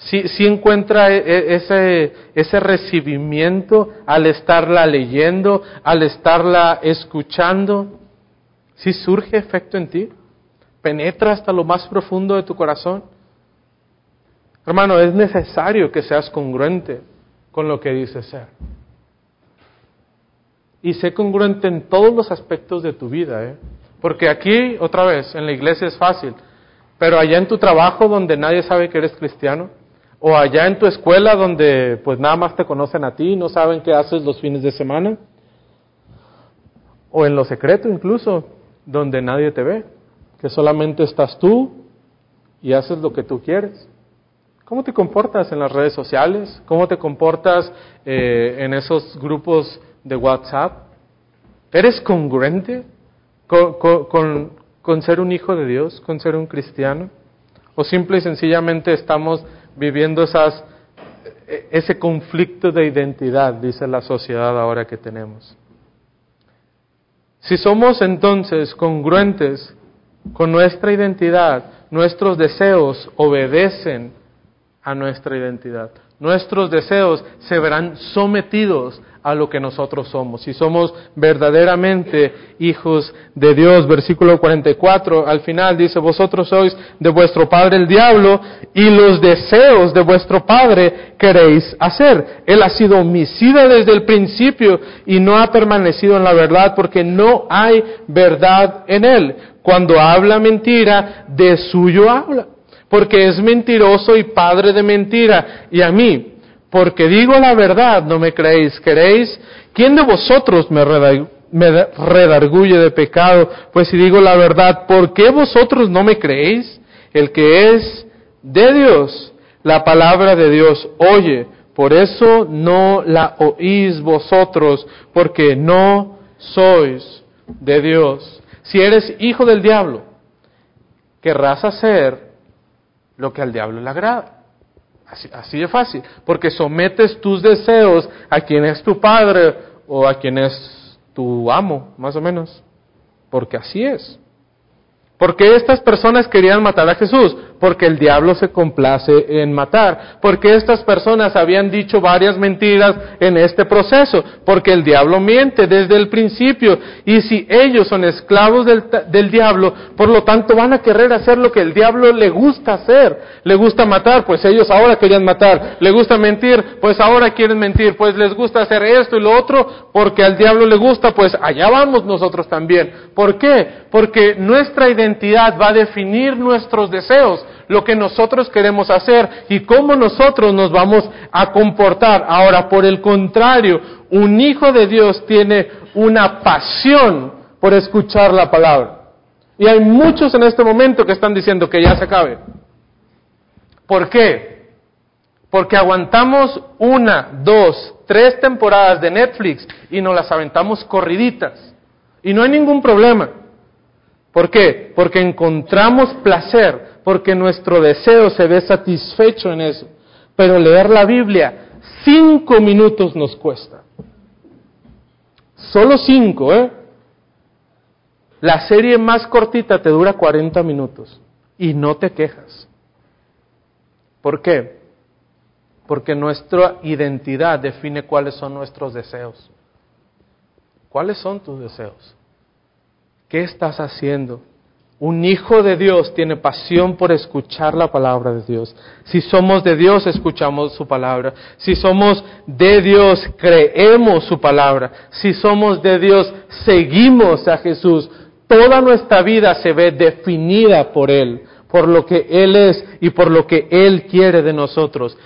Speaker 1: si encuentra e, e, ese, ese recibimiento al estarla leyendo, al estarla escuchando. Si surge efecto en ti, penetra hasta lo más profundo de tu corazón. Hermano, es necesario que seas congruente con lo que dices ser. Y sé congruente en todos los aspectos de tu vida, ¿eh? Porque aquí, otra vez, en la iglesia es fácil, pero allá en tu trabajo donde nadie sabe que eres cristiano, o allá en tu escuela donde pues nada más te conocen a ti y no saben qué haces los fines de semana. O en lo secreto incluso, donde nadie te ve, que solamente estás tú y haces lo que tú quieres. ¿Cómo te comportas en las redes sociales? ¿Cómo te comportas eh, en esos grupos de WhatsApp? ¿Eres congruente con, con ser un hijo de Dios, con ser un cristiano? ¿O simple y sencillamente estamos viviendo esas, ese conflicto de identidad, dice la sociedad ahora que tenemos. Si somos entonces congruentes con nuestra identidad, nuestros deseos obedecen a nuestra identidad. Nuestros deseos se verán sometidos a lo que nosotros somos. Si somos verdaderamente hijos de Dios, versículo 44, al final dice, vosotros sois de vuestro padre el diablo y los deseos de vuestro padre queréis hacer. Él ha sido homicida desde el principio y no ha permanecido en la verdad porque no hay verdad en él. Cuando habla mentira, de suyo habla, porque es mentiroso y padre de mentira. Y a mí, porque digo la verdad, no me creéis. ¿Queréis? ¿Quién de vosotros me, redarguye de pecado? Pues si digo la verdad, ¿por qué vosotros no me creéis? El que es de Dios, la palabra de Dios oye. Por eso no la oís vosotros, porque no sois de Dios. Si eres hijo del diablo, querrás hacer lo que al diablo le agrada. Así, de fácil, porque sometes tus deseos a quien es tu padre o a quien es tu amo, más o menos, porque así es. ¿Por qué estas personas querían matar a Jesús? Porque el diablo se complace en matar. Porque estas personas habían dicho varias mentiras en este proceso. Porque el diablo miente desde el principio. Y si ellos son esclavos del, del, diablo, por lo tanto van a querer hacer lo que el diablo le gusta hacer. Le gusta matar, pues ellos ahora querían matar. Le gusta mentir, pues ahora quieren mentir. Pues les gusta hacer esto y lo otro, porque al diablo le gusta, pues allá vamos nosotros también. ¿Por qué? Porque nuestra identidad va a definir nuestros deseos lo que nosotros queremos hacer y cómo nosotros nos vamos a comportar. Ahora, por el contrario, un hijo de Dios tiene una pasión por escuchar la palabra. Y hay muchos en este momento que están diciendo que ya se acabe. ¿Por qué? Porque aguantamos una, dos, tres temporadas de Netflix y nos las aventamos corriditas. Y no hay ningún problema. ¿Por qué? Porque encontramos placer porque nuestro deseo se ve satisfecho en eso. Pero leer la Biblia, cinco minutos nos cuesta. Solo cinco, ¿eh? La serie más cortita te dura 40 minutos y no te quejas. ¿Por qué? Porque nuestra identidad define cuáles son nuestros deseos. ¿Cuáles son tus deseos? ¿Qué estás haciendo? Un hijo de Dios tiene pasión por escuchar la palabra de Dios. Si somos de Dios, escuchamos su palabra. Si somos de Dios, creemos su palabra. Si somos de Dios, seguimos a Jesús. Toda nuestra vida se ve definida por Él, por lo que Él es y por lo que Él quiere de nosotros.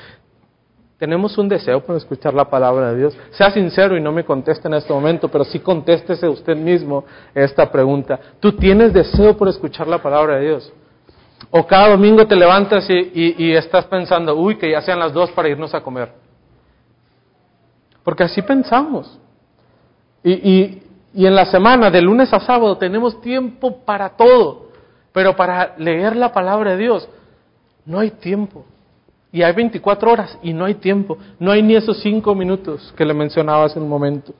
Speaker 1: Tenemos un deseo por escuchar la palabra de Dios. Sea sincero y no me conteste en este momento, pero sí contéstese usted mismo esta pregunta. ¿Tú tienes deseo por escuchar la palabra de Dios? O cada domingo te levantas y, estás pensando, uy, que ya sean las dos para irnos a comer. Porque así pensamos. Y, y en la semana, de lunes a sábado, tenemos tiempo para todo. Pero para leer la palabra de Dios, no hay tiempo. Y hay 24 horas y no hay tiempo. No hay ni esos cinco minutos que le mencionaba hace un momento.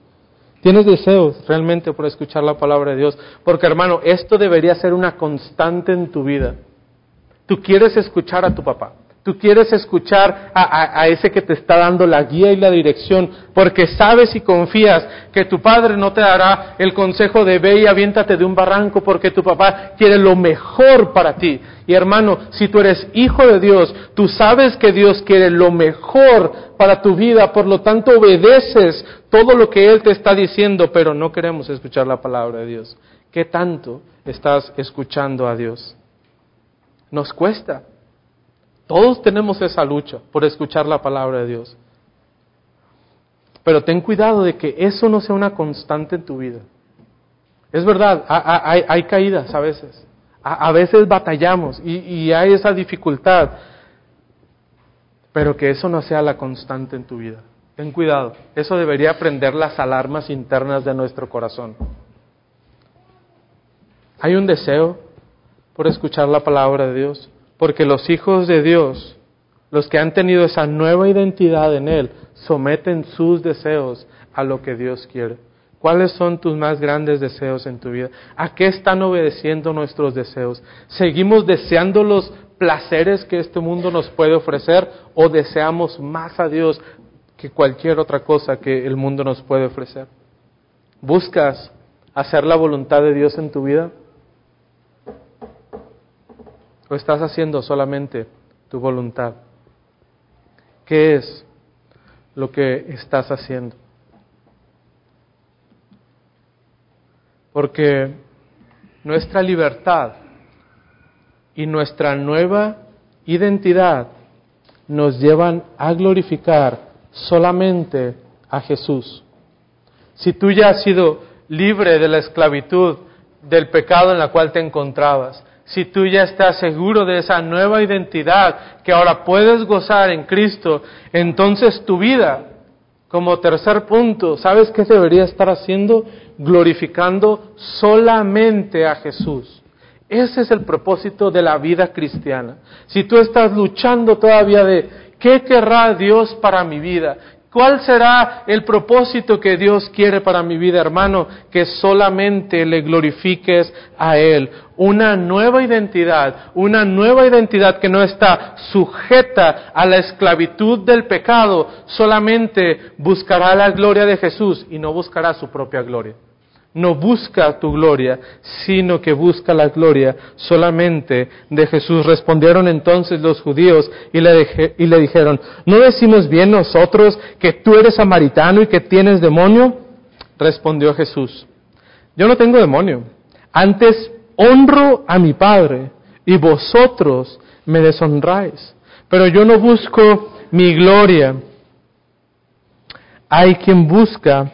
Speaker 1: Tienes deseos realmente por escuchar la palabra de Dios. Porque hermano, esto debería ser una constante en tu vida. Tú quieres escuchar a tu papá. Tú quieres escuchar a, ese que te está dando la guía y la dirección, porque sabes y confías que tu padre no te dará el consejo de ve y aviéntate de un barranco, porque tu papá quiere lo mejor para ti. Y hermano, si tú eres hijo de Dios, tú sabes que Dios quiere lo mejor para tu vida, por lo tanto obedeces todo lo que Él te está diciendo, pero no queremos escuchar la palabra de Dios. ¿Qué tanto estás escuchando a Dios? Nos cuesta. Todos tenemos esa lucha por escuchar la palabra de Dios. Pero ten cuidado de que eso no sea una constante en tu vida. Es verdad, hay, caídas a veces. A, veces batallamos y, y hay esa dificultad. Pero que eso no sea la constante en tu vida. Ten cuidado. Eso debería prender las alarmas internas de nuestro corazón. Hay un deseo por escuchar la palabra de Dios. Porque los hijos de Dios, los que han tenido esa nueva identidad en Él, someten sus deseos a lo que Dios quiere. ¿Cuáles son tus más grandes deseos en tu vida? ¿A qué están obedeciendo nuestros deseos? ¿Seguimos deseando los placeres que este mundo nos puede ofrecer o deseamos más a Dios que cualquier otra cosa que el mundo nos puede ofrecer? ¿Buscas hacer la voluntad de Dios en tu vida? ¿O estás haciendo solamente tu voluntad? ¿Qué es lo que estás haciendo? Porque nuestra libertad y nuestra nueva identidad nos llevan a glorificar solamente a Jesús. Si tú ya has sido libre de la esclavitud del pecado en la cual te encontrabas, si tú ya estás seguro de esa nueva identidad que ahora puedes gozar en Cristo, entonces tu vida, como tercer punto, ¿sabes qué debería estar haciendo? Glorificando solamente a Jesús. Ese es el propósito de la vida cristiana. Si tú estás luchando todavía de qué querrá Dios para mi vida, ¿Cuál será el propósito que Dios quiere para mi vida, hermano? Que solamente le glorifiques a Él. Una nueva identidad, una nueva identidad que no está sujeta a la esclavitud del pecado, solamente buscará la gloria de Jesús y no buscará su propia gloria no busca tu gloria, sino que busca la gloria solamente de Jesús. Respondieron entonces los judíos y le, y le dijeron, ¿no decimos bien nosotros que tú eres samaritano y que tienes demonio? Respondió Jesús, yo no tengo demonio, antes honro a mi Padre y vosotros me deshonráis, pero yo no busco mi gloria. Hay quien busca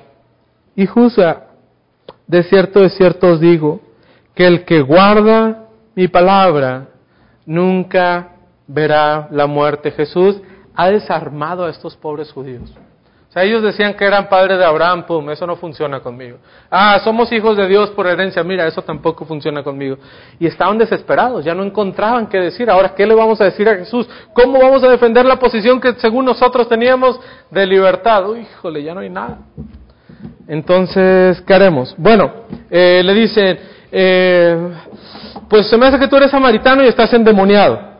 Speaker 1: y juzga de cierto, de cierto os digo, que el que guarda mi palabra nunca verá la muerte. Jesús ha desarmado a estos pobres judíos. O sea, ellos decían que eran padres de Abraham, pum, eso no funciona conmigo. Ah, somos hijos de Dios por herencia, mira, eso tampoco funciona conmigo. Y estaban desesperados, ya no encontraban qué decir. Ahora, ¿qué le vamos a decir a Jesús? ¿Cómo vamos a defender la posición que según nosotros teníamos de libertad? Uy, híjole, ya no hay nada. Entonces, ¿qué haremos? Bueno, eh, le dicen, eh, pues se me hace que tú eres samaritano y estás endemoniado.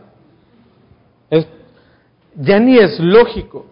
Speaker 1: ya ni es lógico,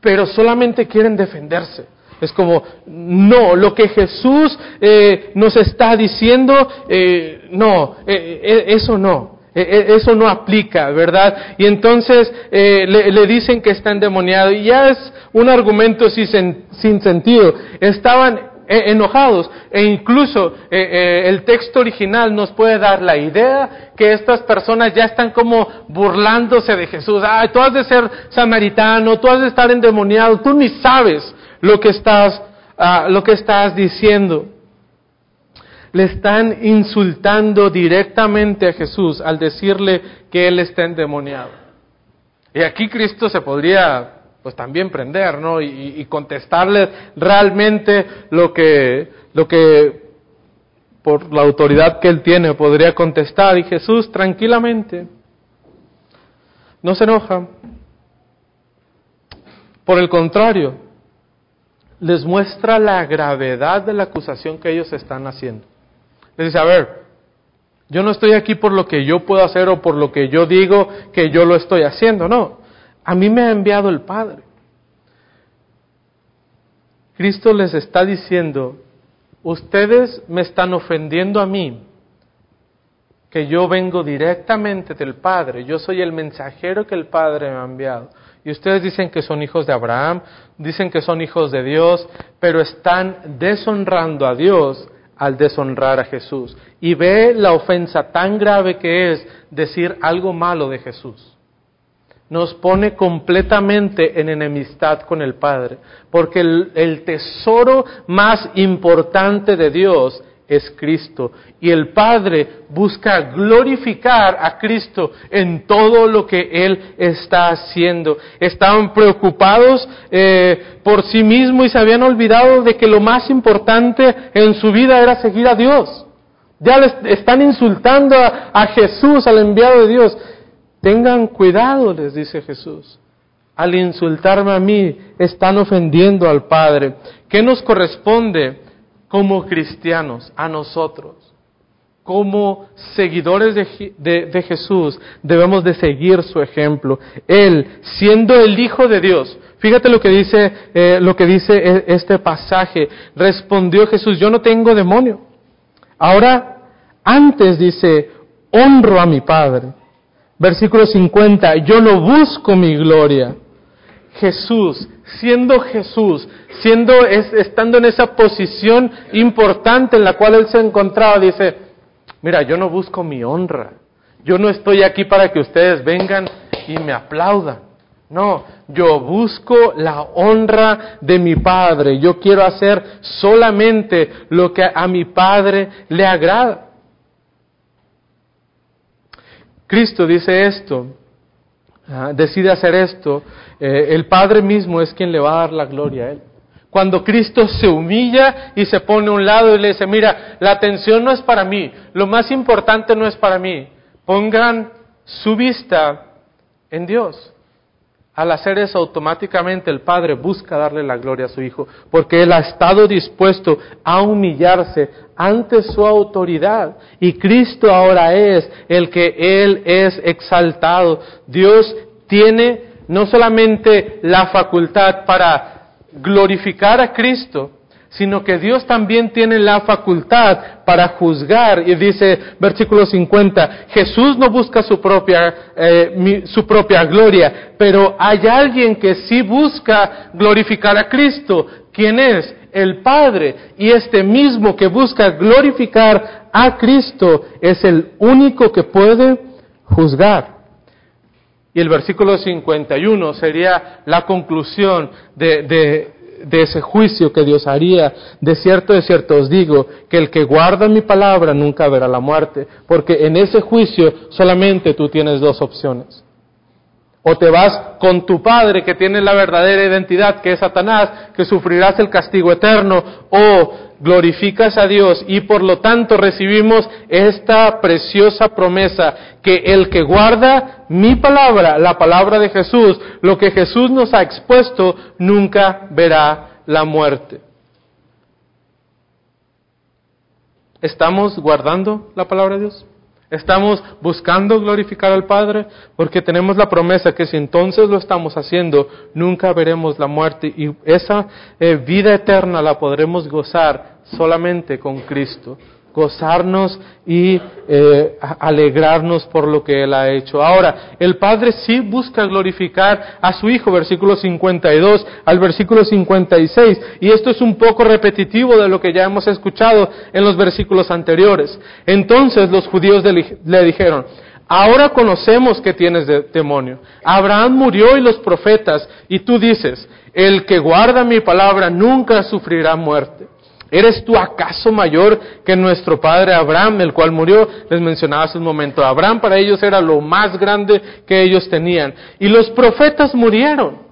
Speaker 1: pero solamente quieren defenderse. Es como, no, lo que Jesús eh, nos está diciendo, eh, no, eh, eso no, eso no aplica, ¿verdad? Y entonces le, le, dicen que está endemoniado y ya es un argumento sin, sin sentido. Estaban e, enojados. E incluso eh, eh, el texto original nos puede dar la idea que estas personas ya están como burlándose de Jesús. Ah, tú has de ser samaritano, tú has de estar endemoniado, tú ni sabes lo que estás, ah, lo que estás diciendo. Le están insultando directamente a Jesús al decirle que Él está endemoniado. Y aquí Cristo se podría pues también prender, ¿no? Y, contestarle realmente lo que, lo que por la autoridad que él tiene podría contestar. Y Jesús tranquilamente no se enoja. Por el contrario, les muestra la gravedad de la acusación que ellos están haciendo. Les dice, a ver, yo no estoy aquí por lo que yo puedo hacer o por lo que yo digo que yo lo estoy haciendo, no. A mí me ha enviado el Padre. Cristo les está diciendo, ustedes me están ofendiendo a mí, que yo vengo directamente del Padre, yo soy el mensajero que el Padre me ha enviado. Y ustedes dicen que son hijos de Abraham, dicen que son hijos de Dios, pero están deshonrando a Dios al deshonrar a Jesús. Y ve la ofensa tan grave que es decir algo malo de Jesús nos pone completamente en enemistad con el Padre, porque el, tesoro más importante de Dios es Cristo. Y el Padre busca glorificar a Cristo en todo lo que Él está haciendo. Estaban preocupados eh, por sí mismos y se habían olvidado de que lo más importante en su vida era seguir a Dios. Ya les están insultando a Jesús, al enviado de Dios. Tengan cuidado, les dice Jesús. Al insultarme a mí, están ofendiendo al Padre. ¿Qué nos corresponde como cristianos a nosotros? Como seguidores de, Jesús, debemos de seguir su ejemplo. Él, siendo el Hijo de Dios, fíjate lo que dice, eh, lo que dice e, este pasaje. Respondió Jesús, yo no tengo demonio. Ahora, antes dice, honro a mi Padre. Versículo 50, yo no busco mi gloria. Jesús, siendo Jesús, siendo, estando en esa posición importante en la cual él se encontraba, dice, mira, yo no busco mi honra. Yo no estoy aquí para que ustedes vengan y me aplaudan. No, yo busco la honra de mi Padre. Yo quiero hacer solamente lo que a mi Padre le agrada. Cristo dice esto, ah, decide hacer esto, eh, el Padre mismo es quien le va a dar la gloria a Él. Cuando Cristo se humilla y se pone a un lado y le dice, mira, la atención no es para mí, lo más importante no es para mí, pongan su vista en Dios. Al hacer eso, automáticamente el Padre busca darle la gloria a su Hijo, porque Él ha estado dispuesto a humillarse ante su autoridad. Y Cristo ahora es el que Él es exaltado. Dios tiene no solamente la facultad para glorificar a Cristo, sino que Dios también tiene la facultad para juzgar. Y dice versículo 50, Jesús no busca su propia, eh, su propia gloria, pero hay alguien que sí busca glorificar a Cristo. ¿Quién es? El Padre. Y este mismo que busca glorificar a Cristo es el único que puede juzgar. Y el versículo 51 sería la conclusión de, de, de ese juicio que Dios haría. De cierto, de cierto os digo, que el que guarda mi palabra nunca verá la muerte, porque en ese juicio solamente tú tienes dos opciones. O te vas con tu padre que tiene la verdadera identidad, que es Satanás, que sufrirás el castigo eterno, o glorificas a Dios y por lo tanto recibimos esta preciosa promesa que el que guarda mi palabra, la palabra de Jesús, lo que Jesús nos ha expuesto, nunca verá la muerte. ¿Estamos guardando la palabra de Dios? Estamos buscando glorificar al Padre porque tenemos la promesa que si entonces lo estamos haciendo, nunca veremos la muerte y esa eh, vida eterna la podremos gozar solamente con Cristo gozarnos y eh, alegrarnos por lo que Él ha hecho. Ahora, el Padre sí busca glorificar a su Hijo, versículo 52 al versículo 56, y esto es un poco repetitivo de lo que ya hemos escuchado en los versículos anteriores. Entonces los judíos le dijeron, Ahora conocemos que tienes demonio. Abraham murió y los profetas, y tú dices, el que guarda mi palabra nunca sufrirá muerte. ¿Eres tú acaso mayor que nuestro padre Abraham, el cual murió? Les mencionaba hace un momento. Abraham para ellos era lo más grande que ellos tenían. Y los profetas murieron.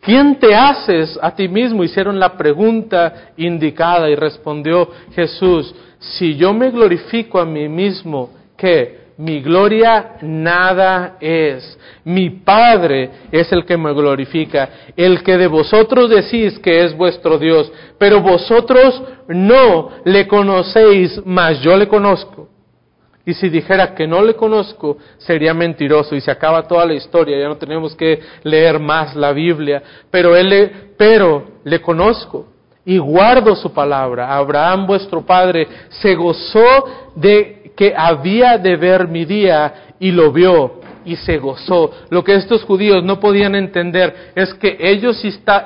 Speaker 1: ¿Quién te haces a ti mismo? Hicieron la pregunta indicada y respondió Jesús, si yo me glorifico a mí mismo, ¿qué? Mi gloria nada es. Mi Padre es el que me glorifica, el que de vosotros decís que es vuestro Dios, pero vosotros no le conocéis, mas yo le conozco. Y si dijera que no le conozco, sería mentiroso y se acaba toda la historia, ya no tenemos que leer más la Biblia, pero él le, pero le conozco y guardo su palabra. Abraham vuestro padre se gozó de que había de ver mi día y lo vio y se gozó. Lo que estos judíos no podían entender es que ellos,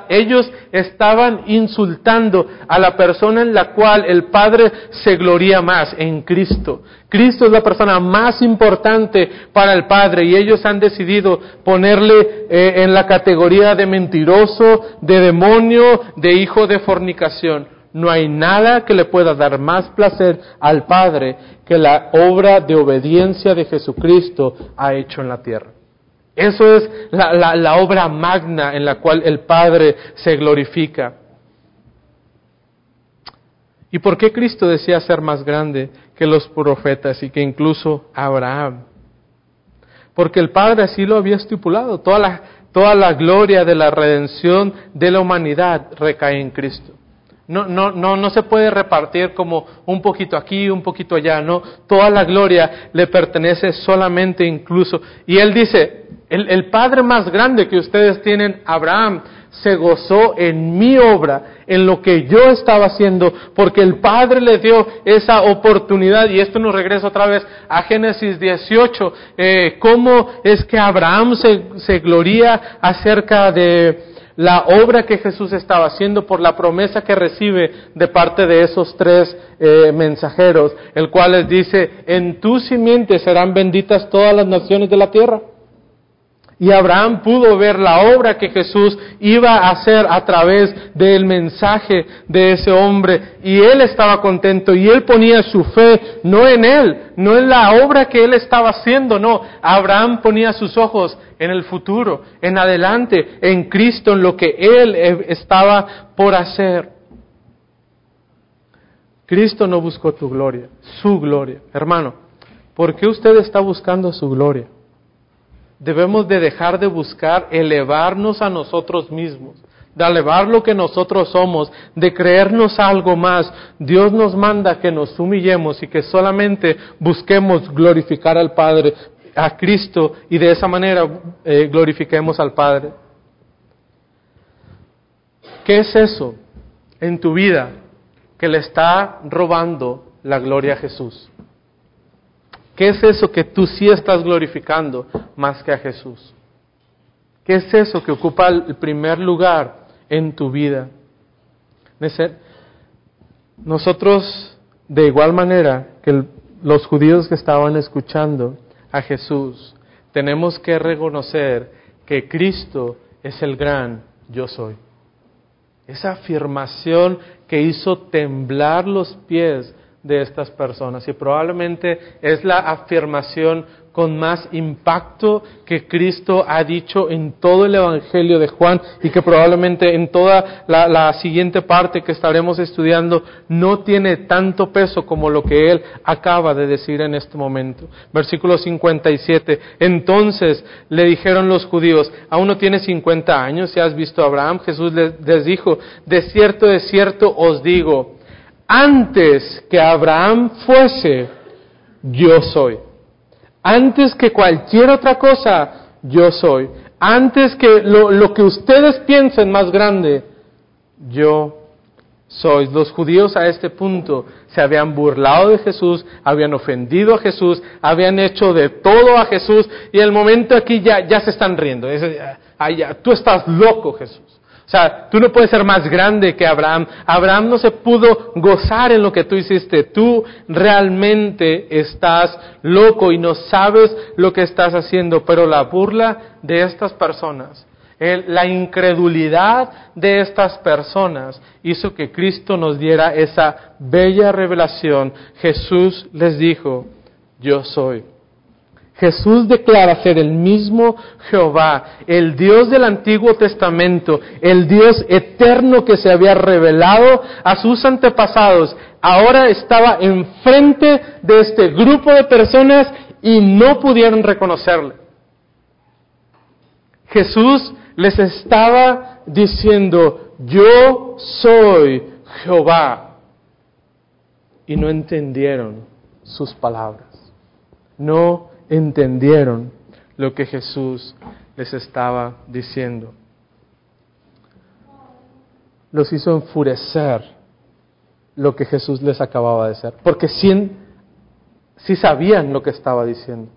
Speaker 1: ellos estaban insultando a la persona en la cual el Padre se gloria más, en Cristo. Cristo es la persona más importante para el Padre y ellos han decidido ponerle eh, en la categoría de mentiroso, de demonio, de hijo de fornicación. No hay nada que le pueda dar más placer al Padre que la obra de obediencia de Jesucristo ha hecho en la tierra. Eso es la, obra magna en la cual el Padre se glorifica. ¿Y por qué Cristo decía ser más grande que los profetas y que incluso Abraham? Porque el Padre así lo había estipulado. Toda la, toda la gloria de la redención de la humanidad recae en Cristo. No, no, no, no se puede repartir como un poquito aquí, un poquito allá, no. Toda la gloria le pertenece solamente incluso. Y él dice, el, el Padre más grande que ustedes tienen, Abraham, se gozó en mi obra, en lo que yo estaba haciendo, porque el Padre le dio esa oportunidad. Y esto nos regresa otra vez a Génesis 18, eh, cómo es que Abraham se, se gloría acerca de la obra que Jesús estaba haciendo por la promesa que recibe de parte de esos tres eh, mensajeros, el cual les dice, en tu simiente serán benditas todas las naciones de la tierra. Y Abraham pudo ver la obra que Jesús iba a hacer a través del mensaje de ese hombre. Y él estaba contento y él ponía su fe no en él, no en la obra que él estaba haciendo, no. Abraham ponía sus ojos en el futuro, en adelante, en Cristo, en lo que él estaba por hacer. Cristo no buscó tu gloria, su gloria. Hermano, ¿por qué usted está buscando su gloria? Debemos de dejar de buscar elevarnos a nosotros mismos, de elevar lo que nosotros somos, de creernos algo más. Dios nos manda que nos humillemos y que solamente busquemos glorificar al Padre, a Cristo, y de esa manera eh, glorifiquemos al Padre. ¿Qué es eso en tu vida que le está robando la gloria a Jesús? ¿Qué es eso que tú sí estás glorificando más que a Jesús? ¿Qué es eso que ocupa el primer lugar en tu vida? Nosotros, de igual manera que los judíos que estaban escuchando a Jesús, tenemos que reconocer que Cristo es el gran yo soy. Esa afirmación que hizo temblar los pies de estas personas y probablemente es la afirmación con más impacto que Cristo ha dicho en todo el Evangelio de Juan y que probablemente en toda la, siguiente parte que estaremos estudiando no tiene tanto peso como lo que Él acaba de decir en este momento. Versículo 57. Entonces le dijeron los judíos, aún no tiene 50 años, si has visto a Abraham, Jesús les dijo, de cierto, de cierto os digo, antes que Abraham fuese, yo soy. Antes que cualquier otra cosa, yo soy. Antes que lo, que ustedes piensen más grande, yo sois. Los judíos a este punto se habían burlado de Jesús, habían ofendido a Jesús, habían hecho de todo a Jesús y el momento aquí ya, ya se están riendo. tú estás loco Jesús. O sea, tú no puedes ser más grande que Abraham. Abraham no se pudo gozar en lo que tú hiciste. Tú realmente estás loco y no sabes lo que estás haciendo. Pero la burla de estas personas la incredulidad de estas personas hizo que Cristo nos diera esa bella revelación. Jesús les dijo, yo soy. Jesús declara ser el mismo Jehová, el Dios del Antiguo Testamento, el Dios eterno que se había revelado a sus antepasados. Ahora estaba enfrente de este grupo de personas y no pudieron reconocerle. Jesús les estaba diciendo, yo soy Jehová. Y no entendieron sus palabras. No entendieron lo que Jesús les estaba diciendo. Los hizo enfurecer lo que Jesús les acababa de decir. Porque sí, sí sabían lo que estaba diciendo.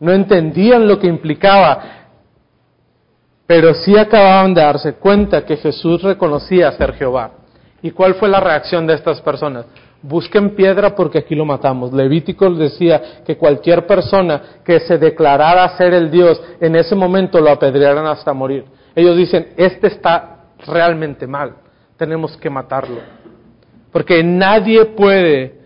Speaker 1: No entendían lo que implicaba pero sí acababan de darse cuenta que Jesús reconocía ser Jehová. ¿Y cuál fue la reacción de estas personas? Busquen piedra porque aquí lo matamos. Levítico decía que cualquier persona que se declarara ser el Dios en ese momento lo apedrearan hasta morir. Ellos dicen, este está realmente mal, tenemos que matarlo. Porque nadie puede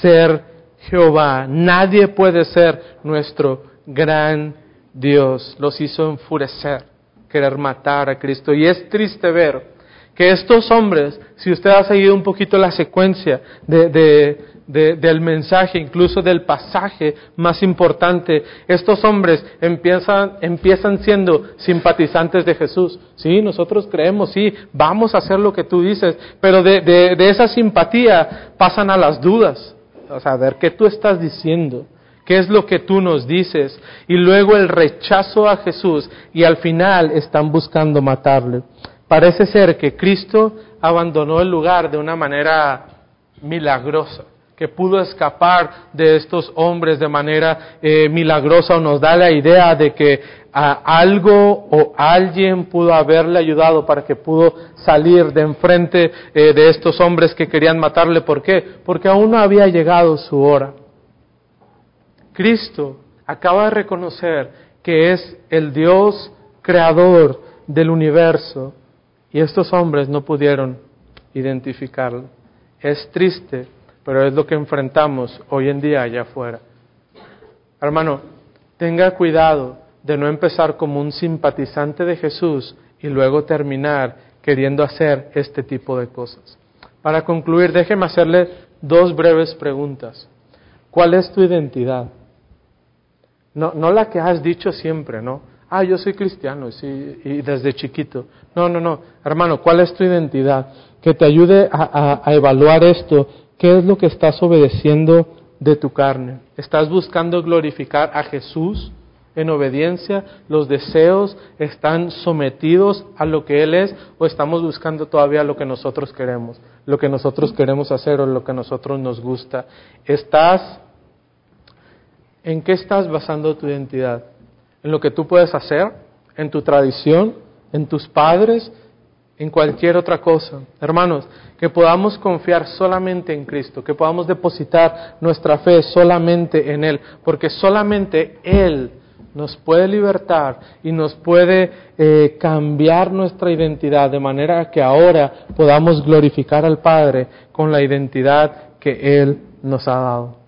Speaker 1: ser Jehová, nadie puede ser nuestro gran Dios. Los hizo enfurecer querer matar a Cristo. Y es triste ver que estos hombres, si usted ha seguido un poquito la secuencia del mensaje, incluso del pasaje más importante, estos hombres empiezan, empiezan siendo simpatizantes de Jesús. Sí, nosotros creemos, sí, vamos a hacer lo que tú dices, pero de, de esa simpatía pasan a las dudas. O sea, a ver, ¿qué tú estás diciendo? ¿Qué es lo que tú nos dices? Y luego el rechazo a Jesús y al final están buscando matarle. Parece ser que Cristo abandonó el lugar de una manera milagrosa, que pudo escapar de estos hombres de manera eh, milagrosa o nos da la idea de que algo o alguien pudo haberle ayudado para que pudo salir de enfrente eh, de estos hombres que querían matarle. ¿Por qué? Porque aún no había llegado su hora. Cristo acaba de reconocer que es el Dios creador del universo y estos hombres no pudieron identificarlo. Es triste, pero es lo que enfrentamos hoy en día allá afuera. Hermano, tenga cuidado de no empezar como un simpatizante de Jesús y luego terminar queriendo hacer este tipo de cosas. Para concluir, déjeme hacerle dos breves preguntas. ¿Cuál es tu identidad? No, no la que has dicho siempre, ¿no? Ah, yo soy cristiano sí, y desde chiquito. No, no, no. Hermano, ¿cuál es tu identidad? Que te ayude a, a evaluar esto. ¿Qué es lo que estás obedeciendo de tu carne? ¿Estás buscando glorificar a Jesús en obediencia? ¿Los deseos están sometidos a lo que Él es o estamos buscando todavía lo que nosotros queremos? Lo que nosotros queremos hacer o lo que a nosotros nos gusta. ¿Estás ¿En qué estás basando tu identidad? ¿En lo que tú puedes hacer? ¿En tu tradición? ¿En tus padres? ¿En cualquier otra cosa? Hermanos, que podamos confiar solamente en Cristo, que podamos depositar nuestra fe solamente en Él, porque solamente Él nos puede libertar y nos puede eh, cambiar nuestra identidad de manera que ahora podamos glorificar al Padre con la identidad que Él nos ha dado.